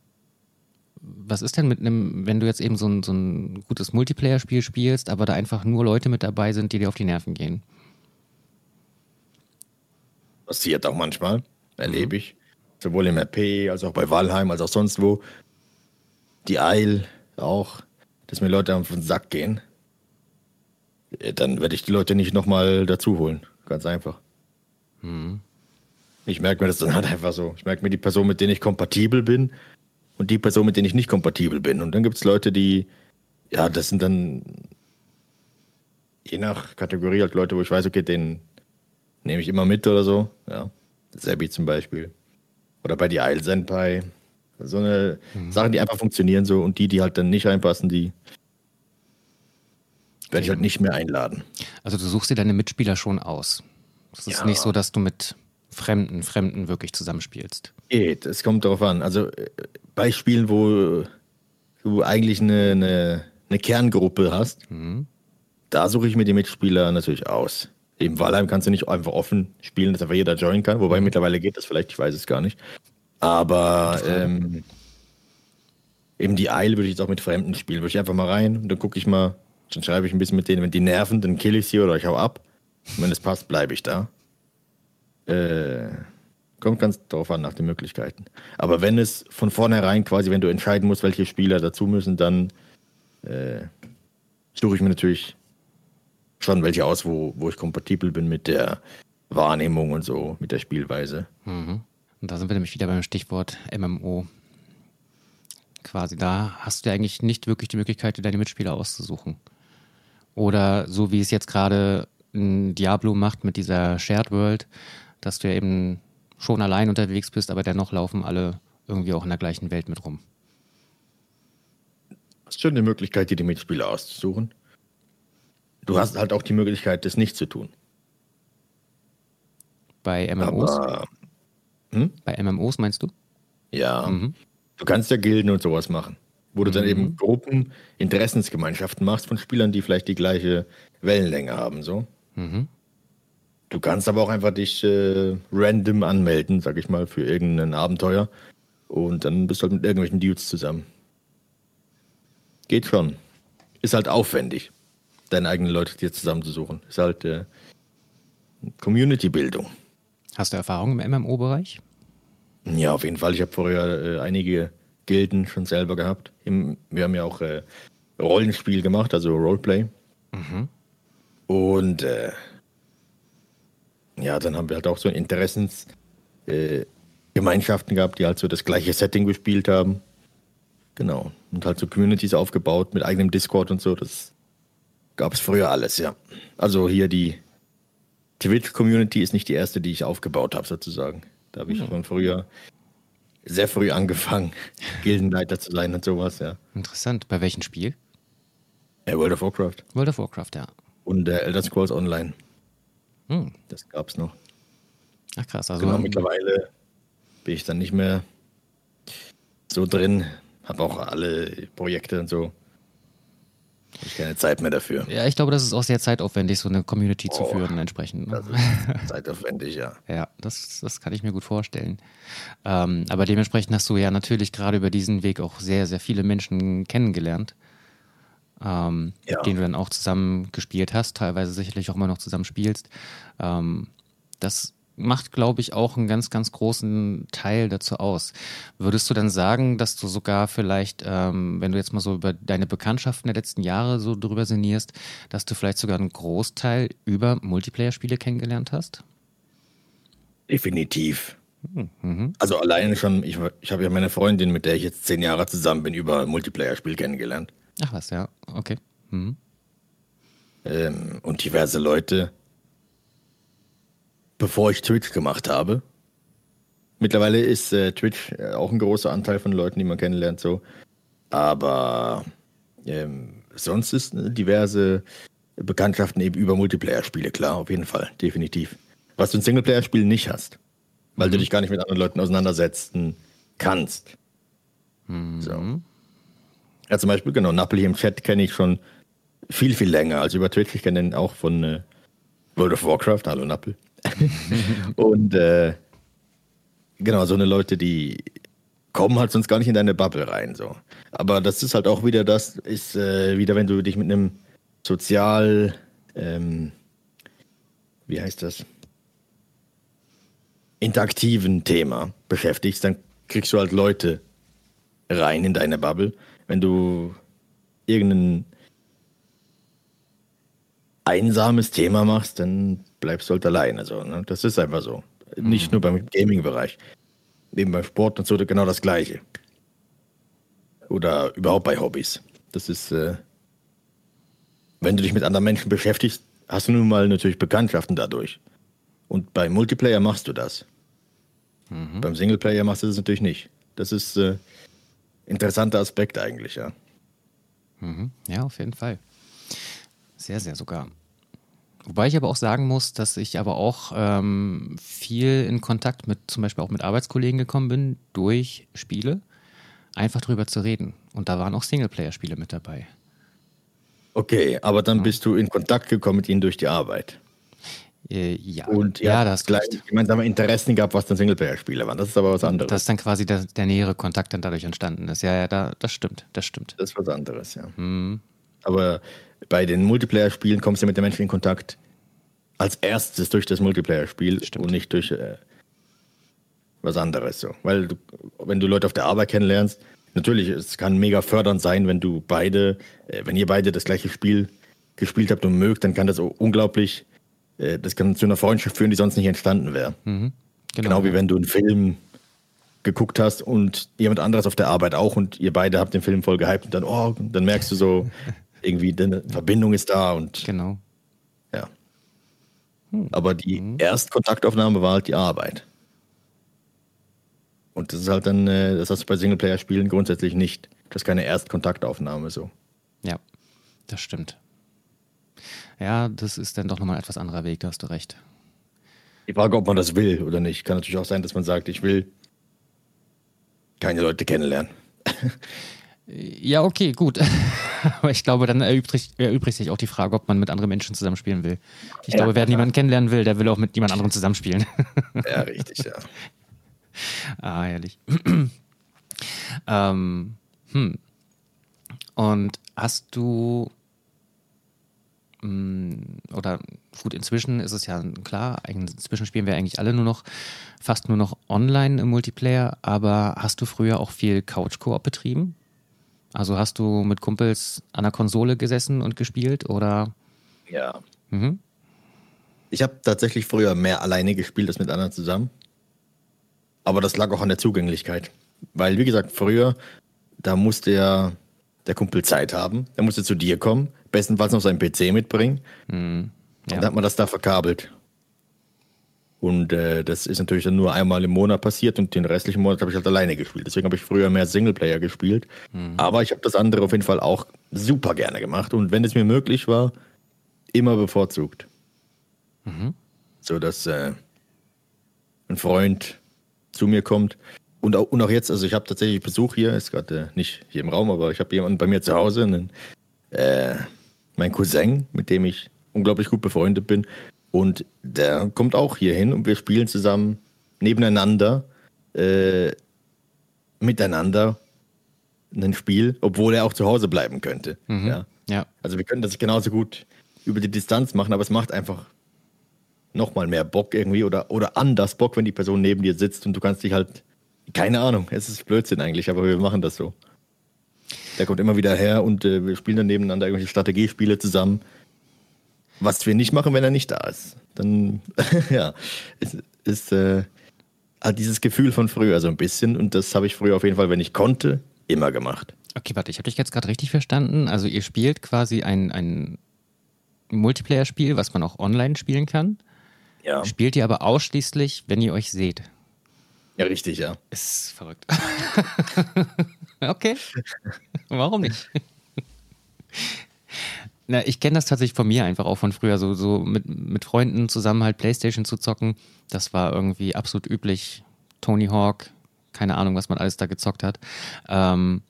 was ist denn mit einem, wenn du jetzt eben so ein, so ein gutes Multiplayer-Spiel spielst, aber da einfach nur Leute mit dabei sind, die dir auf die Nerven gehen? Passiert auch manchmal, erlebe ich. sowohl im RP als auch bei Valheim als auch sonst wo. Die Eil auch, dass mir Leute auf den Sack gehen. Dann werde ich die Leute nicht nochmal dazu holen. Ganz einfach. Mhm. Ich merke mir das dann halt einfach so. Ich merke mir die Person, mit denen ich kompatibel bin und die Person, mit denen ich nicht kompatibel bin. Und dann gibt es Leute, die, ja, das sind dann je nach Kategorie halt Leute, wo ich weiß, okay, den nehme ich immer mit oder so. Ja, Sebi zum Beispiel. Oder bei die Isle Senpai. So eine mhm. Sachen, die einfach funktionieren so und die, die halt dann nicht reinpassen, die werde ich halt nicht mehr einladen. Also du suchst dir deine Mitspieler schon aus. Es ist ja. nicht so, dass du mit Fremden, Fremden wirklich zusammenspielst. Geht, es kommt darauf an. Also äh, bei Spielen, wo du eigentlich eine, eine, eine Kerngruppe hast, mhm. da suche ich mir die Mitspieler natürlich aus. Eben Valheim kannst du nicht einfach offen spielen, dass einfach jeder joinen kann, wobei mhm. mittlerweile geht das vielleicht, ich weiß es gar nicht. Aber ähm, eben die Eile würde ich jetzt auch mit Fremden spielen. Würde ich einfach mal rein und dann gucke ich mal, dann schreibe ich ein bisschen mit denen, wenn die nerven, dann kill ich sie oder ich hau ab. Wenn es passt, bleibe ich da. Äh, kommt ganz darauf an, nach den Möglichkeiten. Aber wenn es von vornherein quasi, wenn du entscheiden musst, welche Spieler dazu müssen, dann äh, suche ich mir natürlich schon welche aus, wo, wo ich kompatibel bin mit der Wahrnehmung und so, mit der Spielweise. Mhm. Und da sind wir nämlich wieder beim Stichwort MMO. Quasi da hast du ja eigentlich nicht wirklich die Möglichkeit, dir deine Mitspieler auszusuchen. Oder so wie es jetzt gerade Diablo macht mit dieser Shared World, dass du ja eben schon allein unterwegs bist, aber dennoch laufen alle irgendwie auch in der gleichen Welt mit rum. Hast schon eine Möglichkeit, dir die Mitspieler auszusuchen. Du hast halt auch die Möglichkeit, das nicht zu tun. Bei MMOs? Aber, hm? Bei MMOs meinst du? Ja. Mhm. Du kannst ja Gilden und sowas machen. Wo du mhm. dann eben Gruppen, Interessensgemeinschaften machst von Spielern, die vielleicht die gleiche Wellenlänge haben. So. Mhm. Du kannst aber auch einfach dich äh, random anmelden, sag ich mal, für irgendein Abenteuer. Und dann bist du halt mit irgendwelchen Dudes zusammen. Geht schon. Ist halt aufwendig, deine eigenen Leute dir zusammenzusuchen. Ist halt äh, Community-Bildung. Hast du Erfahrung im MMO-Bereich? Ja, auf jeden Fall. Ich habe vorher äh, einige Gilden schon selber gehabt. Im, wir haben ja auch äh, Rollenspiel gemacht, also Roleplay. Mhm. Und äh, ja, dann haben wir halt auch so Interessensgemeinschaften äh, gehabt, die halt so das gleiche Setting gespielt haben. Genau. Und halt so Communities aufgebaut mit eigenem Discord und so. Das gab es früher alles, ja. Also hier die Twitch-Community ist nicht die erste, die ich aufgebaut habe, sozusagen. Da habe ich mhm. schon früher, sehr früh angefangen, Gildenleiter zu sein und sowas, ja. Interessant. Bei welchem Spiel? Ja, World of Warcraft. World of Warcraft, ja. Und äh, Elder Scrolls Online. Hm. Das gab's noch. Ach krass, also. Genau, mittlerweile bin ich dann nicht mehr so drin. Habe auch alle Projekte und so. Habe ich keine Zeit mehr dafür. Ja, ich glaube, das ist auch sehr zeitaufwendig, so eine Community oh, zu führen entsprechend. Ne? zeitaufwendig, ja. ja, das, das kann ich mir gut vorstellen. Ähm, aber dementsprechend hast du ja natürlich gerade über diesen Weg auch sehr, sehr viele Menschen kennengelernt ähm, ja. den du dann auch zusammen gespielt hast, teilweise sicherlich auch immer noch zusammen spielst. Ähm, das macht, glaube ich, auch einen ganz, ganz großen Teil dazu aus. Würdest du dann sagen, dass du sogar vielleicht, ähm, wenn du jetzt mal so über deine Bekanntschaften der letzten Jahre so drüber sinnierst, dass du vielleicht sogar einen Großteil über Multiplayer-Spiele kennengelernt hast? Definitiv. Hm, mhm. Also alleine schon, ich, ich habe ja meine Freundin, mit der ich jetzt zehn Jahre zusammen bin, über Multiplayer-Spiel kennengelernt. Ach was, ja, okay. Mhm. Ähm, und diverse Leute, bevor ich Twitch gemacht habe. Mittlerweile ist äh, Twitch äh, auch ein großer Anteil von Leuten, die man kennenlernt, so. Aber ähm, sonst ist äh, diverse Bekanntschaften eben über Multiplayer-Spiele, klar, auf jeden Fall, definitiv. Was du in Singleplayer-Spielen nicht hast, weil mhm. du dich gar nicht mit anderen Leuten auseinandersetzen kannst. Mhm. So. Ja, zum Beispiel, genau, Napoli im Chat kenne ich schon viel, viel länger als über Twitch. Ich kenne ihn auch von äh, World of Warcraft. Hallo Nappel. und äh, genau, so eine Leute, die kommen halt sonst gar nicht in deine Bubble rein. So. Aber das ist halt auch wieder das, ist äh, wieder, wenn du dich mit einem sozial, ähm, wie heißt das? interaktiven Thema beschäftigst, dann kriegst du halt Leute rein in deine Bubble. Wenn du irgendein einsames Thema machst, dann bleibst du halt alleine. So, ne? Das ist einfach so. Mhm. Nicht nur beim Gaming-Bereich. Neben beim Sport und so genau das Gleiche. Oder überhaupt bei Hobbys. Das ist, äh, wenn du dich mit anderen Menschen beschäftigst, hast du nun mal natürlich Bekanntschaften dadurch. Und bei Multiplayer machst du das. Mhm. Beim Singleplayer machst du das natürlich nicht. Das ist äh, interessanter Aspekt eigentlich, ja. Mhm. Ja, auf jeden Fall. Sehr, sehr sogar. Wobei ich aber auch sagen muss, dass ich aber auch ähm, viel in Kontakt mit zum Beispiel auch mit Arbeitskollegen gekommen bin durch Spiele, einfach drüber zu reden. Und da waren auch Singleplayer-Spiele mit dabei. Okay, aber dann ja. bist du in Kontakt gekommen mit ihnen durch die Arbeit. Äh, ja. Und ja, das gleich gemeinsame Interessen gab, was dann Singleplayer-Spiele waren. Das ist aber was anderes. Das ist dann quasi der, der, nähere Kontakt dann dadurch entstanden ist. Ja, ja, da, das stimmt, das stimmt. Das ist was anderes, ja. Mhm. Aber bei den Multiplayer-Spielen kommst du mit den Menschen in Kontakt als erstes durch das Multiplayer-Spiel und nicht durch äh, was anderes. So. Weil du, wenn du Leute auf der Arbeit kennenlernst, natürlich, es kann mega fördernd sein, wenn du beide, äh, wenn ihr beide das gleiche Spiel gespielt habt und mögt, dann kann das unglaublich, das kann zu einer Freundschaft führen, die sonst nicht entstanden wäre. Mhm. Genau, genau, wie wenn du einen Film geguckt hast und jemand anderes auf der Arbeit auch und ihr beide habt den Film voll gehypt und dann, oh, dann merkst du so, irgendwie eine Verbindung ist da und. Genau. Ja. Hm. Aber die hm. Erstkontaktaufnahme war halt die Arbeit. Und das ist halt dann, äh, das hast du bei Singleplayer-Spielen grundsätzlich nicht. Das ist keine Erstkontaktaufnahme so. Ja, das stimmt. Ja, das ist dann doch nochmal ein etwas anderer Weg, da hast du recht. Die Frage, ob man das will oder nicht. Kann natürlich auch sein, dass man sagt, ich will keine Leute kennenlernen. Ja, okay, gut. Aber ich glaube, dann erübrigt, erübrigt, sich auch die Frage, ob man mit anderen Menschen zusammenspielen will. Ich ja, glaube, wer ja. niemanden kennenlernen will, der will auch mit jemand anderem zusammenspielen. Ja, richtig, ja. ah, herrlich. ähm, hm. Und hast du oder gut, inzwischen ist es ja klar, inzwischen spielen wir eigentlich alle nur noch, fast nur noch online im Multiplayer, aber hast du früher auch viel Couch-Koop betrieben? Also hast du mit Kumpels an der Konsole gesessen und gespielt oder? Ja. Mhm. Ich habe tatsächlich früher mehr alleine gespielt als mit anderen zusammen. Aber das lag auch an der Zugänglichkeit. Weil, wie gesagt, früher, da musste ja der Kumpel Zeit haben. Er musste zu dir kommen, bestenfalls noch seinen PC mitbringen. Mhm. Ja. Dann hat man das da verkabelt. Und äh, das ist natürlich dann nur einmal im Monat passiert und den restlichen Monat habe ich halt alleine gespielt. Deswegen habe ich früher mehr Singleplayer gespielt. Mhm. Aber ich habe das andere auf jeden Fall auch super gerne gemacht. Und wenn es mir möglich war, immer bevorzugt. Mhm. So dass äh, ein Freund zu mir kommt. Und auch, und auch jetzt, also ich habe tatsächlich Besuch hier, ist gerade äh, nicht hier im Raum, aber ich habe jemanden bei mir zu Hause, einen, äh, mein Cousin, mit dem ich unglaublich gut befreundet bin. Und der kommt auch hier hin und wir spielen zusammen nebeneinander, äh, miteinander ein Spiel, obwohl er auch zu Hause bleiben könnte. Mhm. Ja. ja. Also wir können das genauso gut über die Distanz machen, aber es macht einfach nochmal mehr Bock irgendwie oder, oder anders Bock, wenn die Person neben dir sitzt und du kannst dich halt, keine Ahnung, es ist Blödsinn eigentlich, aber wir machen das so. Der kommt immer wieder her und äh, wir spielen dann nebeneinander irgendwelche Strategiespiele zusammen. Was wir nicht machen, wenn er nicht da ist. Dann, ja, ist, ist äh, halt dieses Gefühl von früher so ein bisschen. Und das habe ich früher auf jeden Fall, wenn ich konnte, immer gemacht. Okay, warte, ich habe dich jetzt gerade richtig verstanden. Also ihr spielt quasi ein, ein Multiplayer-Spiel, was man auch online spielen kann. Ja. Spielt ihr aber ausschließlich, wenn ihr euch seht. Ja, richtig, ja. Ist verrückt. okay. Warum nicht? Na, ich kenne das tatsächlich von mir einfach auch von früher, so, so mit, mit Freunden zusammen halt Playstation zu zocken. Das war irgendwie absolut üblich. Tony Hawk, keine Ahnung, was man alles da gezockt hat. Ähm,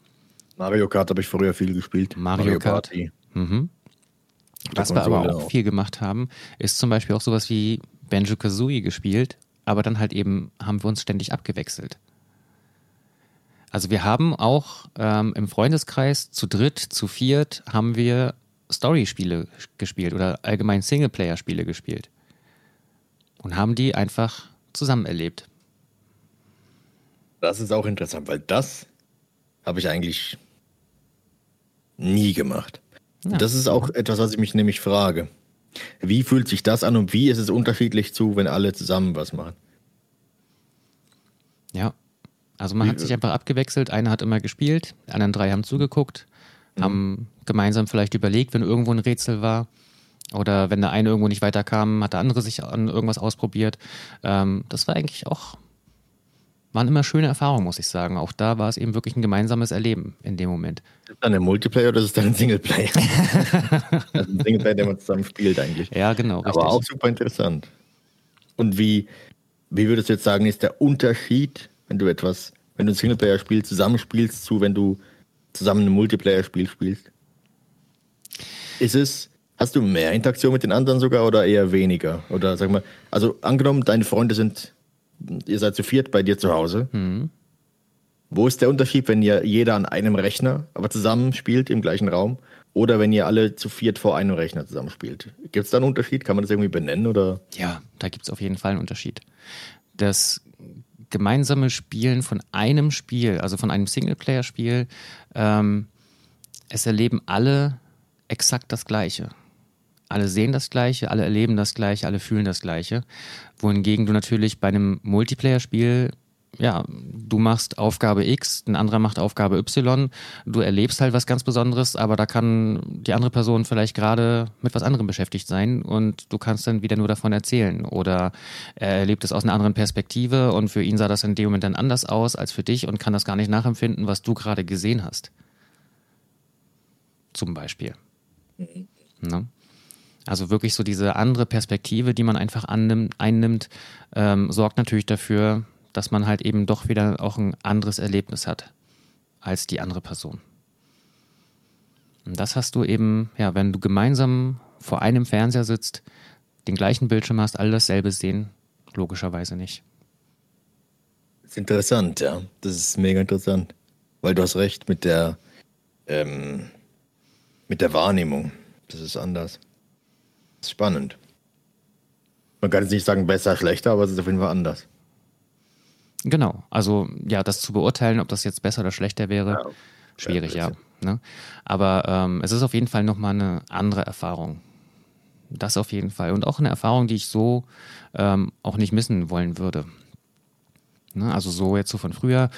Mario Kart habe ich früher viel gespielt. Mario, Mario Kart. Mhm. Was wir aber auch, auch viel gemacht haben, ist zum Beispiel auch sowas wie Banjo Kazooie gespielt, aber dann halt eben haben wir uns ständig abgewechselt. Also wir haben auch ähm, im Freundeskreis zu dritt, zu viert haben wir Story-Spiele gespielt oder allgemein Singleplayer-Spiele gespielt. Und haben die einfach zusammen erlebt. Das ist auch interessant, weil das habe ich eigentlich nie gemacht. Ja. Das ist auch etwas, was ich mich nämlich frage. Wie fühlt sich das an und wie ist es unterschiedlich zu, wenn alle zusammen was machen? Ja, also man hat sich einfach abgewechselt. Einer hat immer gespielt, die anderen drei haben zugeguckt, mhm. haben gemeinsam vielleicht überlegt, wenn irgendwo ein Rätsel war. Oder wenn der eine irgendwo nicht weiterkam, hat der andere sich an irgendwas ausprobiert. Ähm, das war eigentlich auch waren immer schöne Erfahrungen, muss ich sagen. Auch da war es eben wirklich ein gemeinsames Erleben in dem Moment. Ist das dann ein Multiplayer oder ist es dann ein Singleplayer? also ein Singleplayer, der man zusammen spielt eigentlich. Ja, genau. Richtig. Aber auch super interessant. Und wie, wie würdest du jetzt sagen, ist der Unterschied, wenn du etwas, wenn du ein Singleplayer-Spiel zusammenspielst, zu wenn du zusammen ein Multiplayer-Spiel spielst? Ist es, hast du mehr Interaktion mit den anderen sogar oder eher weniger? Oder sag mal, also angenommen, deine Freunde sind ihr seid zu viert bei dir zu Hause. Mhm. Wo ist der Unterschied, wenn ihr jeder an einem Rechner, aber zusammen spielt im gleichen Raum? Oder wenn ihr alle zu viert vor einem Rechner zusammenspielt? Gibt es da einen Unterschied? Kann man das irgendwie benennen? Oder? Ja, da gibt es auf jeden Fall einen Unterschied. Das gemeinsame Spielen von einem Spiel, also von einem Singleplayer-Spiel, ähm, es erleben alle exakt das Gleiche alle sehen das Gleiche, alle erleben das Gleiche, alle fühlen das Gleiche. Wohingegen du natürlich bei einem Multiplayer-Spiel, ja, du machst Aufgabe X, ein anderer macht Aufgabe Y, du erlebst halt was ganz Besonderes, aber da kann die andere Person vielleicht gerade mit was anderem beschäftigt sein und du kannst dann wieder nur davon erzählen. Oder er erlebt es aus einer anderen Perspektive und für ihn sah das in dem Moment dann anders aus als für dich und kann das gar nicht nachempfinden, was du gerade gesehen hast. Zum Beispiel. Mhm. Ne? Also wirklich so diese andere Perspektive, die man einfach annimmt, einnimmt, ähm, sorgt natürlich dafür, dass man halt eben doch wieder auch ein anderes Erlebnis hat als die andere Person. Und das hast du eben, ja, wenn du gemeinsam vor einem Fernseher sitzt, den gleichen Bildschirm hast, alle dasselbe sehen, logischerweise nicht. Das ist interessant, ja. Das ist mega interessant. Weil du hast recht mit der, ähm, mit der Wahrnehmung. Das ist anders spannend. Man kann jetzt nicht sagen besser, schlechter, aber es ist auf jeden Fall anders. Genau, also ja, das zu beurteilen, ob das jetzt besser oder schlechter wäre, ja, schwierig, ja. Ne? Aber ähm, es ist auf jeden Fall nochmal eine andere Erfahrung. Das auf jeden Fall. Und auch eine Erfahrung, die ich so ähm, auch nicht missen wollen würde. Ne? Also so jetzt so von früher.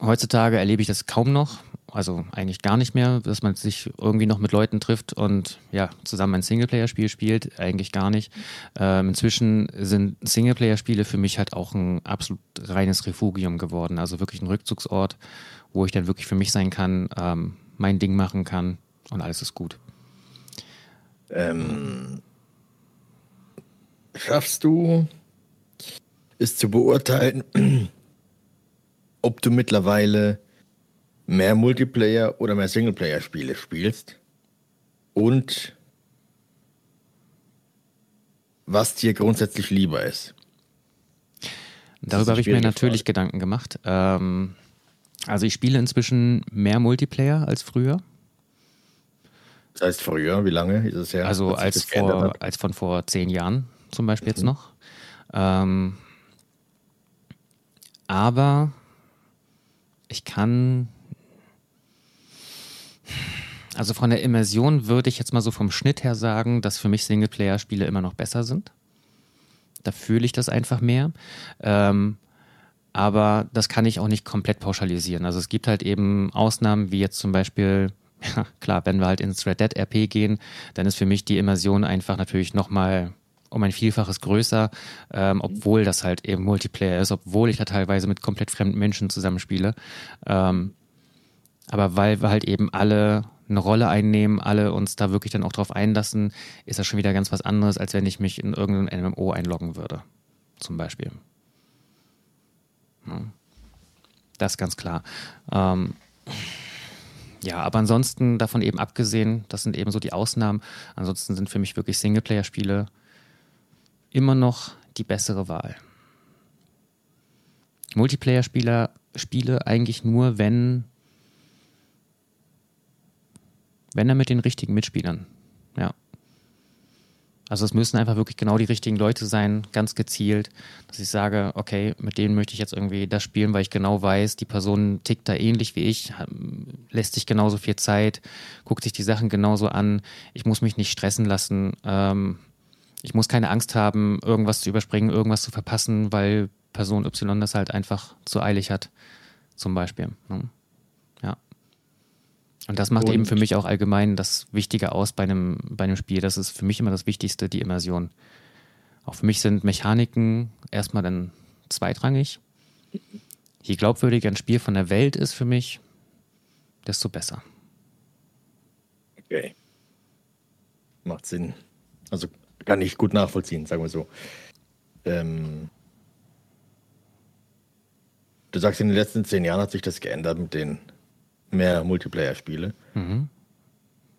Heutzutage erlebe ich das kaum noch also eigentlich gar nicht mehr, dass man sich irgendwie noch mit Leuten trifft und ja, zusammen ein Singleplayer-Spiel spielt, eigentlich gar nicht. Ähm, inzwischen sind Singleplayer-Spiele für mich halt auch ein absolut reines Refugium geworden, also wirklich ein Rückzugsort, wo ich dann wirklich für mich sein kann, ähm, mein Ding machen kann und alles ist gut. Ähm, schaffst du es zu beurteilen, ob du mittlerweile mehr Multiplayer oder mehr Singleplayer-Spiele spielst und was dir grundsätzlich lieber ist. Darüber habe ich mir natürlich Frage. Gedanken gemacht. Ähm, also ich spiele inzwischen mehr Multiplayer als früher. Das heißt früher, wie lange ist es her? Also als, vor, als von vor zehn Jahren zum Beispiel mhm. jetzt noch. Ähm, aber ich kann also von der Immersion würde ich jetzt mal so vom Schnitt her sagen, dass für mich Singleplayer-Spiele immer noch besser sind. Da fühle ich das einfach mehr. Ähm, aber das kann ich auch nicht komplett pauschalisieren. Also es gibt halt eben Ausnahmen, wie jetzt zum Beispiel, ja, klar, wenn wir halt ins Red Dead RP gehen, dann ist für mich die Immersion einfach natürlich nochmal um ein Vielfaches größer, ähm, obwohl das halt eben Multiplayer ist, obwohl ich da teilweise mit komplett fremden Menschen zusammenspiele. Ähm, aber weil wir halt eben alle eine Rolle einnehmen, alle uns da wirklich dann auch drauf einlassen, ist das schon wieder ganz was anderes, als wenn ich mich in irgendein MMO einloggen würde. Zum Beispiel. Das ist ganz klar. Ähm, ja, aber ansonsten davon eben abgesehen, das sind eben so die Ausnahmen. Ansonsten sind für mich wirklich Singleplayer-Spiele immer noch die bessere Wahl. Multiplayer-Spieler Spiele eigentlich nur, wenn wenn er mit den richtigen Mitspielern. Ja. Also es müssen einfach wirklich genau die richtigen Leute sein, ganz gezielt, dass ich sage, okay, mit denen möchte ich jetzt irgendwie das spielen, weil ich genau weiß, die Person tickt da ähnlich wie ich, lässt sich genauso viel Zeit, guckt sich die Sachen genauso an. Ich muss mich nicht stressen lassen. Ähm, ich muss keine Angst haben, irgendwas zu überspringen, irgendwas zu verpassen, weil Person Y das halt einfach zu eilig hat, zum Beispiel. Ne? Und das macht und eben für mich auch allgemein das Wichtige aus bei einem, bei einem Spiel. Das ist für mich immer das Wichtigste, die Immersion. Auch für mich sind Mechaniken erstmal dann zweitrangig. Je glaubwürdiger ein Spiel von der Welt ist für mich, desto besser. Okay. Macht Sinn. Also kann ich gut nachvollziehen, sagen wir so. Ähm, du sagst, in den letzten zehn Jahren hat sich das geändert mit den mehr Multiplayer-Spiele. Mhm.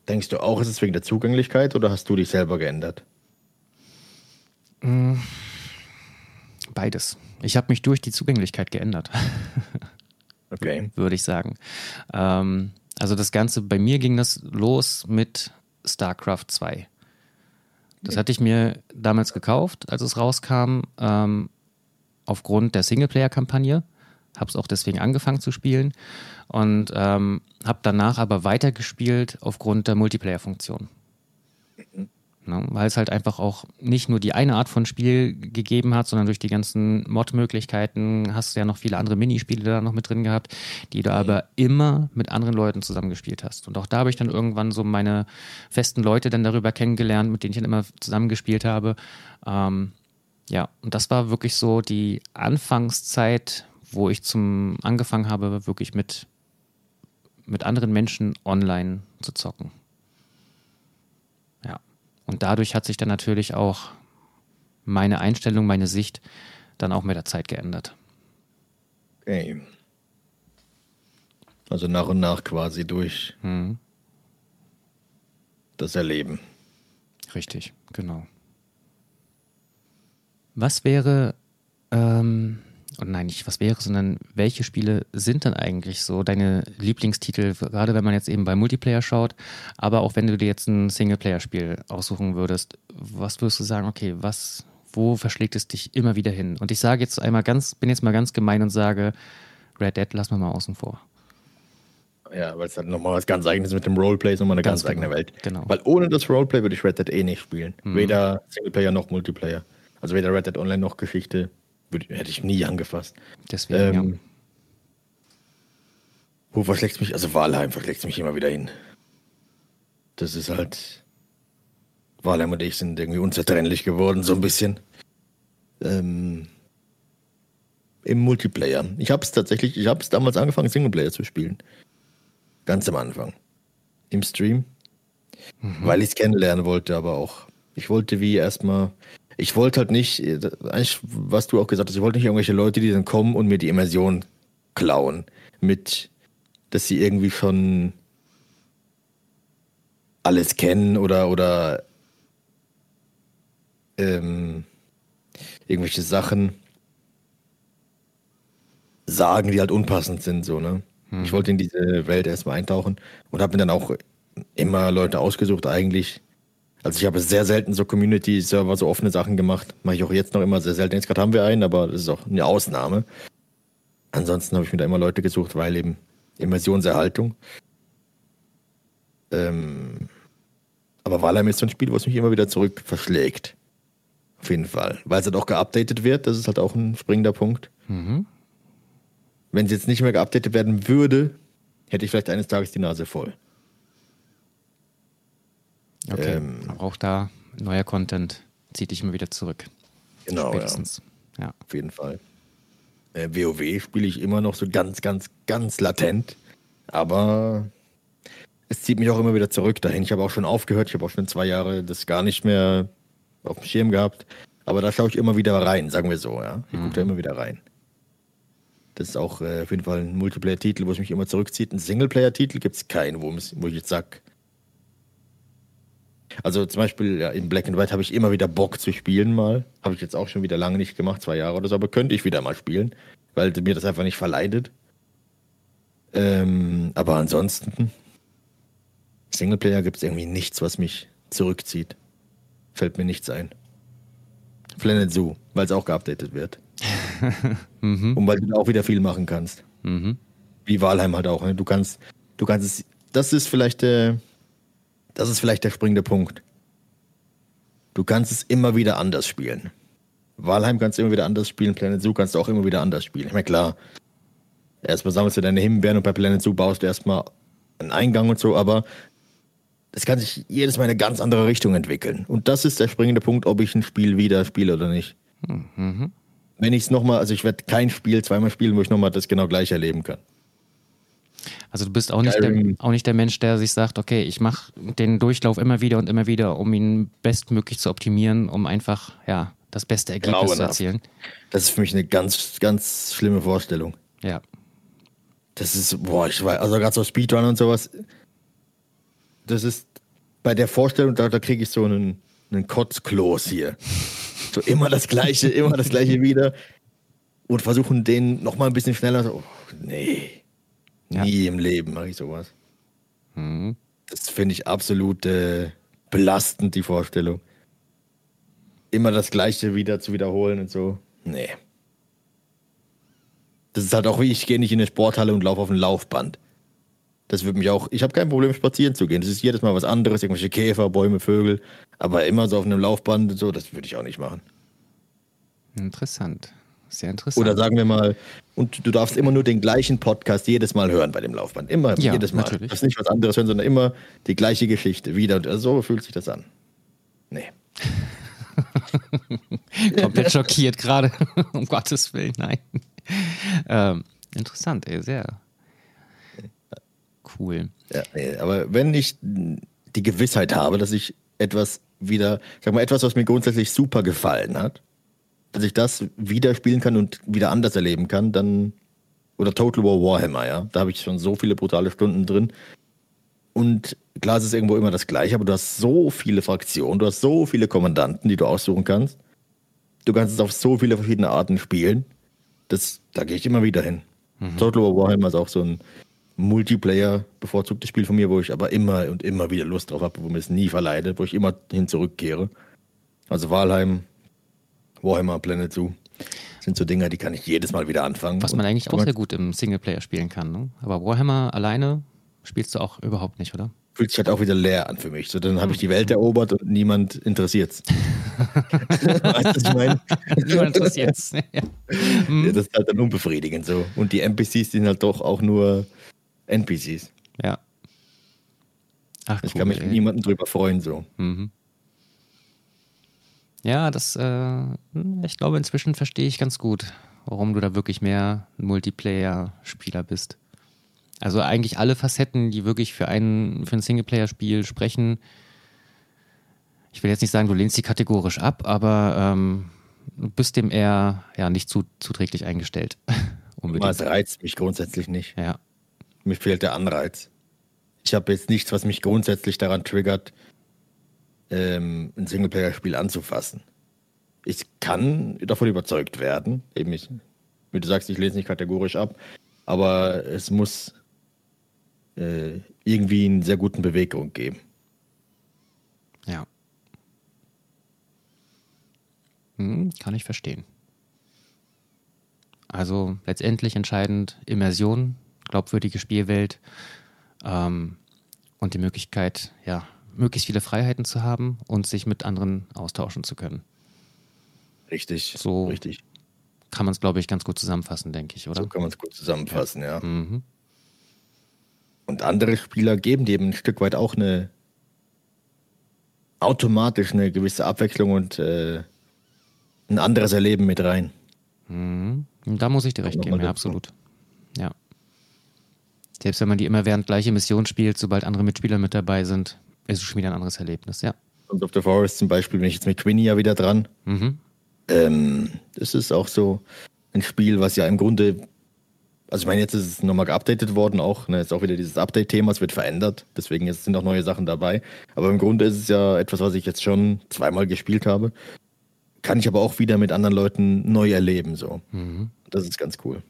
Denkst du auch, ist es wegen der Zugänglichkeit oder hast du dich selber geändert? Mm, beides. Ich habe mich durch die Zugänglichkeit geändert. okay. Würde ich sagen. Ähm, also das Ganze, bei mir ging das los mit StarCraft 2. Das hatte ich mir damals gekauft, als es rauskam, ähm, aufgrund der Singleplayer-Kampagne. Habe es auch deswegen angefangen zu spielen und ähm, habe danach aber weitergespielt aufgrund der Multiplayer-Funktion. Mhm. Ne, weil es halt einfach auch nicht nur die eine Art von Spiel gegeben hat, sondern durch die ganzen Mod-Möglichkeiten hast du ja noch viele andere Minispiele da noch mit drin gehabt, die du aber immer mit anderen Leuten zusammengespielt hast. Und auch da habe ich dann irgendwann so meine festen Leute dann darüber kennengelernt, mit denen ich dann immer zusammengespielt habe. Ähm, ja, und das war wirklich so die Anfangszeit, wo ich zum angefangen habe, wirklich mit, mit anderen Menschen online zu zocken. Und dadurch hat sich dann natürlich auch meine Einstellung, meine Sicht dann auch mit der Zeit geändert. Okay. Also nach und nach quasi durch mhm. das Erleben. Richtig, genau. Was wäre ähm, und nein, nicht was wäre, sondern welche Spiele sind dann eigentlich so deine Lieblingstitel, gerade wenn man jetzt eben bei Multiplayer schaut, aber auch wenn du dir jetzt ein Singleplayer-Spiel aussuchen würdest, was würdest du sagen, okay, was, wo verschlägt es dich immer wieder hin? Und ich sage jetzt einmal ganz, bin jetzt mal ganz gemein und sage, Red Dead lassen wir mal außen vor. Ja, weil es halt nochmal was ganz eigenes mit dem Roleplay ist, nochmal eine ganz, ganz genau. eigene Welt. Genau. Weil ohne das Roleplay würde ich Red Dead eh nicht spielen. Mhm. Weder Singleplayer noch Multiplayer. Also weder Red Dead Online noch Geschichte hätte ich nie angefasst. Deswegen, ähm, ja. Wo verschlägt mich? Also Walheim verschlägt mich immer wieder hin. Das ist halt. Walheim und ich sind irgendwie unzertrennlich geworden, so ein bisschen. Ähm, Im Multiplayer. Ich habe es tatsächlich, ich habe es damals angefangen, Singleplayer zu spielen. Ganz am Anfang. Im Stream. Mhm. Weil ich es kennenlernen wollte, aber auch. Ich wollte wie erstmal ich wollte halt nicht, eigentlich, was du auch gesagt hast, ich wollte nicht irgendwelche Leute, die dann kommen und mir die Immersion klauen. Mit, dass sie irgendwie schon alles kennen oder, oder ähm, irgendwelche Sachen sagen, die halt unpassend sind, so, ne? Hm. Ich wollte in diese Welt erstmal eintauchen und habe mir dann auch immer Leute ausgesucht, eigentlich, also ich habe sehr selten so Community-Server, so offene Sachen gemacht. Mache ich auch jetzt noch immer sehr selten. Jetzt gerade haben wir einen, aber das ist auch eine Ausnahme. Ansonsten habe ich mir da immer Leute gesucht, weil eben Immersionserhaltung. Ähm, aber Valheim ist so ein Spiel, wo es mich immer wieder zurück verschlägt. Auf jeden Fall. Weil es halt auch geupdatet wird, das ist halt auch ein springender Punkt. Mhm. Wenn es jetzt nicht mehr geupdatet werden würde, hätte ich vielleicht eines Tages die Nase voll. Okay, ähm, aber auch da neuer Content zieht dich immer wieder zurück. Genau, Spätestens. Ja. ja. Auf jeden Fall. Äh, WoW spiele ich immer noch so ganz, ganz, ganz latent. Aber es zieht mich auch immer wieder zurück dahin. Ich habe auch schon aufgehört. Ich habe auch schon zwei Jahre das gar nicht mehr auf dem Schirm gehabt. Aber da schaue ich immer wieder rein, sagen wir so. Ja? Ich mhm. gucke da immer wieder rein. Das ist auch äh, auf jeden Fall ein Multiplayer-Titel, wo es mich immer zurückzieht. Ein Singleplayer-Titel gibt es keinen, wo, wo ich jetzt sage, also zum Beispiel ja, in Black and White habe ich immer wieder Bock zu spielen mal. Habe ich jetzt auch schon wieder lange nicht gemacht, zwei Jahre oder so, aber könnte ich wieder mal spielen, weil mir das einfach nicht verleidet. Ähm, aber ansonsten, Singleplayer gibt es irgendwie nichts, was mich zurückzieht. fällt mir nichts ein. Planet Zoo, weil es auch geupdatet wird. mhm. Und weil du da auch wieder viel machen kannst. Mhm. Wie Walheim halt auch. Ne? Du kannst, du kannst es, das ist vielleicht der, das ist vielleicht der springende Punkt. Du kannst es immer wieder anders spielen. Walheim kannst du immer wieder anders spielen, Planet Zoo kannst du auch immer wieder anders spielen. Ich meine, klar, erstmal sammelst du deine Himbeeren und bei Planet Zoo baust du erstmal einen Eingang und so, aber es kann sich jedes Mal in eine ganz andere Richtung entwickeln. Und das ist der springende Punkt, ob ich ein Spiel wieder spiele oder nicht. Mhm. Wenn ich es nochmal, also ich werde kein Spiel zweimal spielen, wo ich nochmal das genau gleich erleben kann. Also du bist auch nicht, der, auch nicht der Mensch, der sich sagt, okay, ich mache den Durchlauf immer wieder und immer wieder, um ihn bestmöglich zu optimieren, um einfach ja das beste Ergebnis genau, zu erzielen. Das ist für mich eine ganz, ganz schlimme Vorstellung. Ja. Das ist, boah, ich weiß, also gerade so Speedrun und sowas, das ist bei der Vorstellung, da, da kriege ich so einen, einen Kotzkloß hier. So immer das Gleiche, immer das Gleiche wieder. Und versuchen den nochmal ein bisschen schneller. So, oh, nee. Ja. Nie im Leben mache ich sowas. Mhm. Das finde ich absolut äh, belastend, die Vorstellung. Immer das Gleiche wieder zu wiederholen und so. Nee. Das ist halt auch wie, ich gehe nicht in eine Sporthalle und laufe auf ein Laufband. Das würde mich auch, ich habe kein Problem, spazieren zu gehen. Das ist jedes Mal was anderes, irgendwelche Käfer, Bäume, Vögel. Aber immer so auf einem Laufband und so, das würde ich auch nicht machen. Interessant. Sehr interessant. Oder sagen wir mal, und du darfst immer nur den gleichen Podcast jedes Mal hören bei dem Laufband. Immer, ja, jedes Mal. Natürlich. Du darfst nicht was anderes hören, sondern immer die gleiche Geschichte. Wieder. So fühlt sich das an. Nee. Komplett schockiert gerade. um Gottes Willen, nein. Ähm, interessant, ey, sehr, cool. Ja, aber wenn ich die Gewissheit habe, dass ich etwas wieder, sag mal, etwas, was mir grundsätzlich super gefallen hat, dass ich das wieder spielen kann und wieder anders erleben kann, dann. Oder Total War Warhammer, ja. Da habe ich schon so viele brutale Stunden drin. Und klar, es ist irgendwo immer das Gleiche, aber du hast so viele Fraktionen, du hast so viele Kommandanten, die du aussuchen kannst. Du kannst es auf so viele verschiedene Arten spielen. Das, da gehe ich immer wieder hin. Mhm. Total War Warhammer ist auch so ein Multiplayer bevorzugtes Spiel von mir, wo ich aber immer und immer wieder Lust drauf habe, wo mir es nie verleidet, wo ich immer hin zurückkehre. Also Walheim, Warhammer, Planet Zoo sind so Dinger, die kann ich jedes Mal wieder anfangen. Was man eigentlich auch sehr gut im Singleplayer spielen kann. Ne? Aber Warhammer alleine spielst du auch überhaupt nicht, oder? Fühlt sich halt auch wieder leer an für mich. So, dann habe ich die Welt erobert und niemand interessiert's. weißt du, was ich meine? Niemand interessiert's. ja. ja. Das ist halt dann unbefriedigend so. Und die NPCs sind halt doch auch nur NPCs. Ja. Ach, ich cool, kann mich ey. niemanden drüber freuen, so. Mhm. Ja, das, äh, ich glaube, inzwischen verstehe ich ganz gut, warum du da wirklich mehr Multiplayer-Spieler bist. Also eigentlich alle Facetten, die wirklich für, einen, für ein Singleplayer-Spiel sprechen. Ich will jetzt nicht sagen, du lehnst sie kategorisch ab, aber ähm, du bist dem eher ja, nicht zu, zuträglich eingestellt. Unbedingt. Das reizt mich grundsätzlich nicht. Ja. Mir fehlt der Anreiz. Ich habe jetzt nichts, was mich grundsätzlich daran triggert, ähm, ein Singleplayer-Spiel anzufassen. Ich kann davon überzeugt werden, eben ich, wie du sagst, ich lese nicht kategorisch ab, aber es muss äh, irgendwie einen sehr guten Beweggrund geben. Ja. Hm, kann ich verstehen. Also letztendlich entscheidend Immersion, glaubwürdige Spielwelt ähm, und die Möglichkeit, ja, möglichst viele Freiheiten zu haben und sich mit anderen austauschen zu können. Richtig. So richtig. kann man es, glaube ich, ganz gut zusammenfassen, denke ich, oder? So kann man es gut zusammenfassen, ja. ja. Mhm. Und andere Spieler geben dem ein Stück weit auch eine automatisch eine gewisse Abwechslung und äh, ein anderes Erleben mit rein. Mhm. Da muss ich dir recht geben, ja, absolut. Ja. Selbst wenn man die immer während gleiche Mission spielt, sobald andere Mitspieler mit dabei sind, ist es schon wieder ein anderes Erlebnis, ja. Und of the Forest zum Beispiel bin ich jetzt mit Quinny ja wieder dran. Mhm. Ähm, das ist auch so ein Spiel, was ja im Grunde also ich meine, jetzt ist es nochmal geupdatet worden, auch, ne, ist auch wieder dieses Update-Thema, es wird verändert, deswegen sind auch neue Sachen dabei. Aber im Grunde ist es ja etwas, was ich jetzt schon zweimal gespielt habe. Kann ich aber auch wieder mit anderen Leuten neu erleben, so. Mhm. Das ist ganz cool.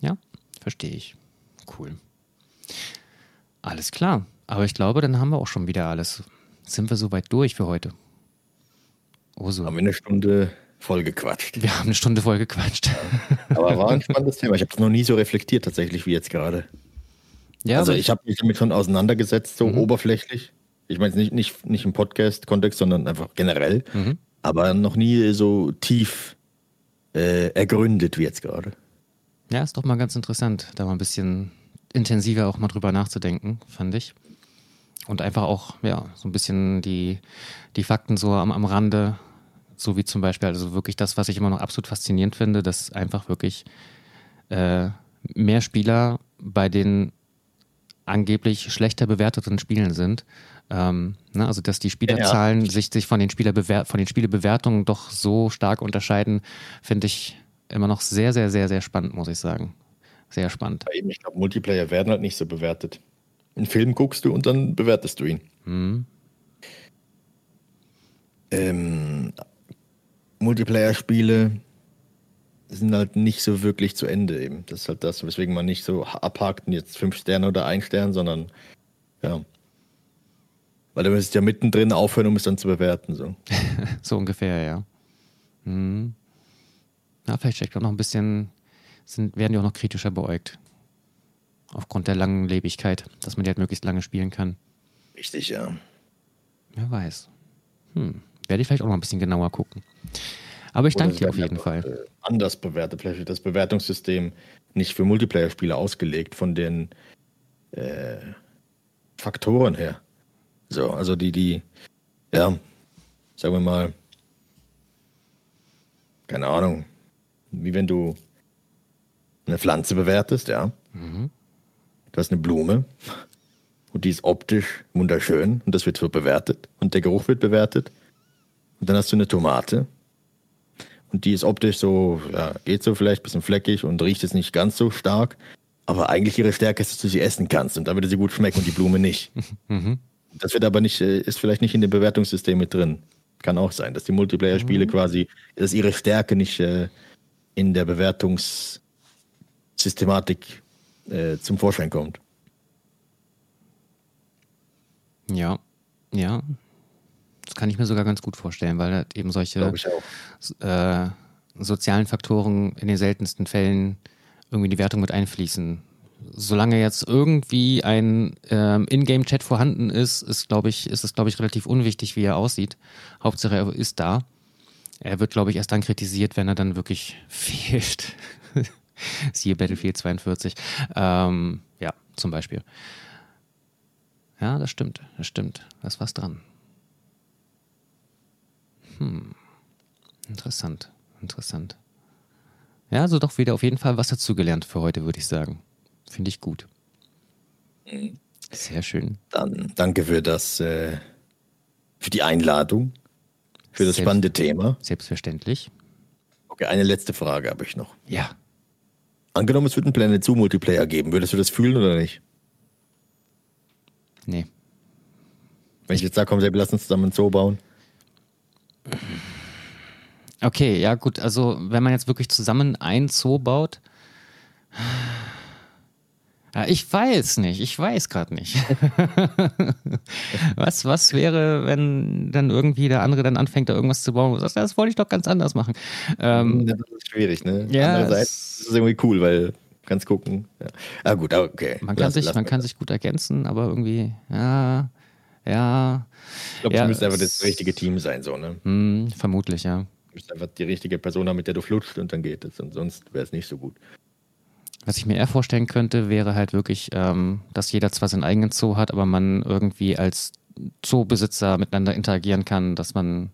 Ja, verstehe ich. Cool. Alles klar. Aber ich glaube, dann haben wir auch schon wieder alles sind wir soweit durch für heute. Oh so. Haben wir eine Stunde voll gequatscht. Wir haben eine Stunde voll gequatscht. Aber war ein spannendes Thema. Ich habe es noch nie so reflektiert tatsächlich wie jetzt gerade. Ja, also ich habe mich damit schon auseinandergesetzt, so mhm. oberflächlich. Ich meine nicht, nicht, nicht im Podcast-Kontext, sondern einfach generell. Mhm. Aber noch nie so tief äh, ergründet wie jetzt gerade. Ja, ist doch mal ganz interessant, da mal ein bisschen intensiver auch mal drüber nachzudenken, fand ich. Und einfach auch, ja, so ein bisschen die, die Fakten so am, am Rande, so wie zum Beispiel, also wirklich das, was ich immer noch absolut faszinierend finde, dass einfach wirklich äh, mehr Spieler bei den angeblich schlechter bewerteten Spielen sind. Ähm, ne, also dass die Spielerzahlen ja. sich, sich von den Spielerbewer von den Spielebewertungen doch so stark unterscheiden, finde ich immer noch sehr, sehr, sehr, sehr spannend, muss ich sagen. Sehr spannend. Ich glaube, Multiplayer werden halt nicht so bewertet. Einen Film guckst du und dann bewertest du ihn. Mhm. Ähm, Multiplayer-Spiele sind halt nicht so wirklich zu Ende eben. Das ist halt das, weswegen man nicht so abhakt und jetzt fünf Sterne oder ein Stern, sondern ja. Weil du müsstest ja mittendrin aufhören, um es dann zu bewerten. So, so ungefähr, ja. Hm. Ja, vielleicht steckt auch noch ein bisschen, sind, werden die auch noch kritischer beäugt. Aufgrund der langen Lebigkeit, dass man die halt möglichst lange spielen kann. Richtig, ja. Wer weiß. Hm. Werde ich vielleicht auch noch ein bisschen genauer gucken. Aber ich danke dir auf jeden Fall. Äh, anders bewertet. Vielleicht wird das Bewertungssystem nicht für Multiplayer-Spiele ausgelegt von den äh, Faktoren her. So, also die, die, ja, sagen wir mal, keine Ahnung, wie wenn du eine Pflanze bewertest, ja. Mhm. Du hast eine Blume und die ist optisch wunderschön und das wird so bewertet und der Geruch wird bewertet. Und dann hast du eine Tomate und die ist optisch so, ja, geht so vielleicht ein bisschen fleckig und riecht jetzt nicht ganz so stark. Aber eigentlich ihre Stärke ist, dass du sie essen kannst und da würde sie gut schmecken und die Blume nicht. Mhm. Das wird aber nicht, äh, ist vielleicht nicht in dem Bewertungssystem mit drin. Kann auch sein, dass die Multiplayer-Spiele mhm. quasi, dass ihre Stärke nicht äh, in der Bewertungssystematik äh, zum Vorschein kommt. Ja, ja. Das kann ich mir sogar ganz gut vorstellen, weil halt eben solche äh, sozialen Faktoren in den seltensten Fällen irgendwie in die Wertung mit einfließen solange jetzt irgendwie ein ähm, Ingame-Chat vorhanden ist, ist, glaube ich, ist es, glaube ich, relativ unwichtig, wie er aussieht. Hauptsache, er ist da. Er wird, glaube ich, erst dann kritisiert, wenn er dann wirklich fehlt. Siehe Battlefield 42. Ähm, ja, zum Beispiel. Ja, das stimmt, das stimmt. Da ist was dran. Hm. Interessant, interessant. Ja, also doch wieder auf jeden Fall was dazugelernt für heute, würde ich sagen. Finde ich gut. Mhm. Sehr schön. Dann danke für das, äh, für die Einladung, für das Selbst, spannende Thema. Selbstverständlich. Okay, eine letzte Frage habe ich noch. Ja. Angenommen, es würde einen Planet Zoo Multiplayer geben, würdest du das fühlen oder nicht? Nee. Wenn ich jetzt sage, komm, wir lassen uns zusammen ein Zoo bauen. Okay, ja gut, also wenn man jetzt wirklich zusammen ein Zoo baut, ich weiß nicht, ich weiß gerade nicht. was, was wäre, wenn dann irgendwie der andere dann anfängt, da irgendwas zu bauen? Das, das wollte ich doch ganz anders machen. Ähm, das ist schwierig, ne? Ja, Andererseits ist es irgendwie cool, weil kannst gucken. Ja. Ah, gut, okay. Man kann, lass, sich, lass man kann sich gut ergänzen, aber irgendwie, ja, ja. Ich glaube, ja, du müsstest einfach das richtige Team sein, so, ne? Mh, vermutlich, ja. Du müsst einfach die richtige Person haben, mit der du flutscht und dann geht es. Und sonst wäre es nicht so gut. Was ich mir eher vorstellen könnte, wäre halt wirklich, ähm, dass jeder zwar seinen eigenen Zoo hat, aber man irgendwie als Zoobesitzer miteinander interagieren kann, dass man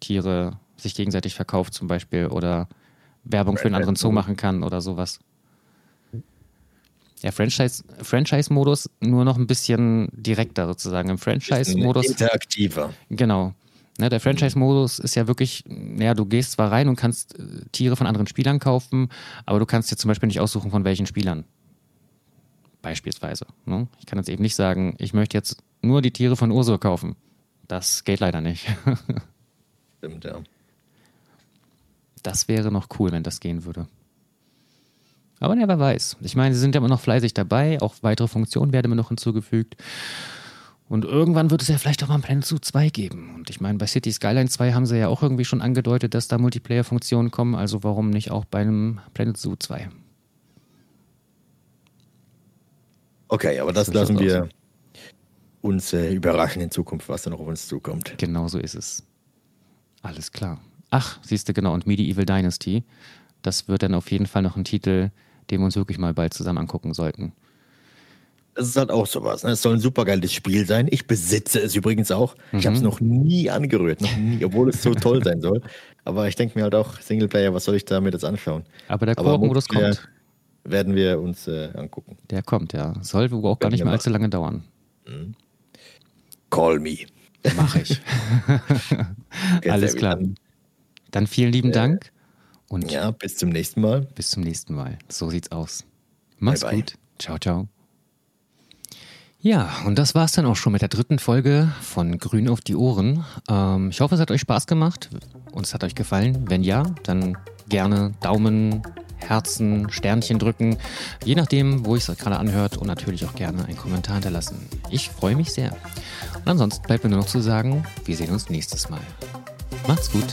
Tiere sich gegenseitig verkauft zum Beispiel oder Werbung für einen anderen Zoo machen kann oder sowas. Ja, Franchise-Modus Franchise nur noch ein bisschen direkter sozusagen. Im Franchise-Modus. Interaktiver. Genau. Ne, der Franchise-Modus ist ja wirklich, ja, du gehst zwar rein und kannst äh, Tiere von anderen Spielern kaufen, aber du kannst dir zum Beispiel nicht aussuchen, von welchen Spielern. Beispielsweise. Ne? Ich kann jetzt eben nicht sagen, ich möchte jetzt nur die Tiere von Ursula kaufen. Das geht leider nicht. Stimmt, ja. Das wäre noch cool, wenn das gehen würde. Aber ne, wer weiß. Ich meine, sie sind ja immer noch fleißig dabei. Auch weitere Funktionen werden immer noch hinzugefügt. Und irgendwann wird es ja vielleicht auch mal ein Planet Zoo 2 geben. Und ich meine, bei City Skyline 2 haben sie ja auch irgendwie schon angedeutet, dass da Multiplayer-Funktionen kommen. Also warum nicht auch bei einem Planet Zoo 2? Okay, aber das, das lassen wir uns äh, überraschen in Zukunft, was da noch auf uns zukommt. Genau so ist es. Alles klar. Ach, siehst du, genau. Und Medieval Dynasty. Das wird dann auf jeden Fall noch ein Titel, den wir uns wirklich mal bald zusammen angucken sollten. Das ist halt auch sowas. Ne? Es soll ein supergeiles Spiel sein. Ich besitze es übrigens auch. Mhm. Ich habe es noch nie angerührt, noch nie, obwohl es so toll sein soll. Aber ich denke mir halt auch, Singleplayer, was soll ich damit jetzt anschauen? Aber der Koop-Modus kommt. Werden wir uns äh, angucken. Der kommt, ja. Soll wohl auch gar nicht mehr allzu lange dauern. Mhm. Call me. Mache ich. Alles klar. Dann vielen lieben äh, Dank. Und ja, bis zum nächsten Mal. Bis zum nächsten Mal. So sieht's aus. Mach's bye, bye. gut. Ciao, ciao. Ja, und das war's dann auch schon mit der dritten Folge von Grün auf die Ohren. Ähm, ich hoffe, es hat euch Spaß gemacht und es hat euch gefallen. Wenn ja, dann gerne Daumen, Herzen, Sternchen drücken, je nachdem, wo ich es gerade anhört und natürlich auch gerne einen Kommentar hinterlassen. Ich freue mich sehr. Und ansonsten bleibt mir nur noch zu sagen, wir sehen uns nächstes Mal. Macht's gut.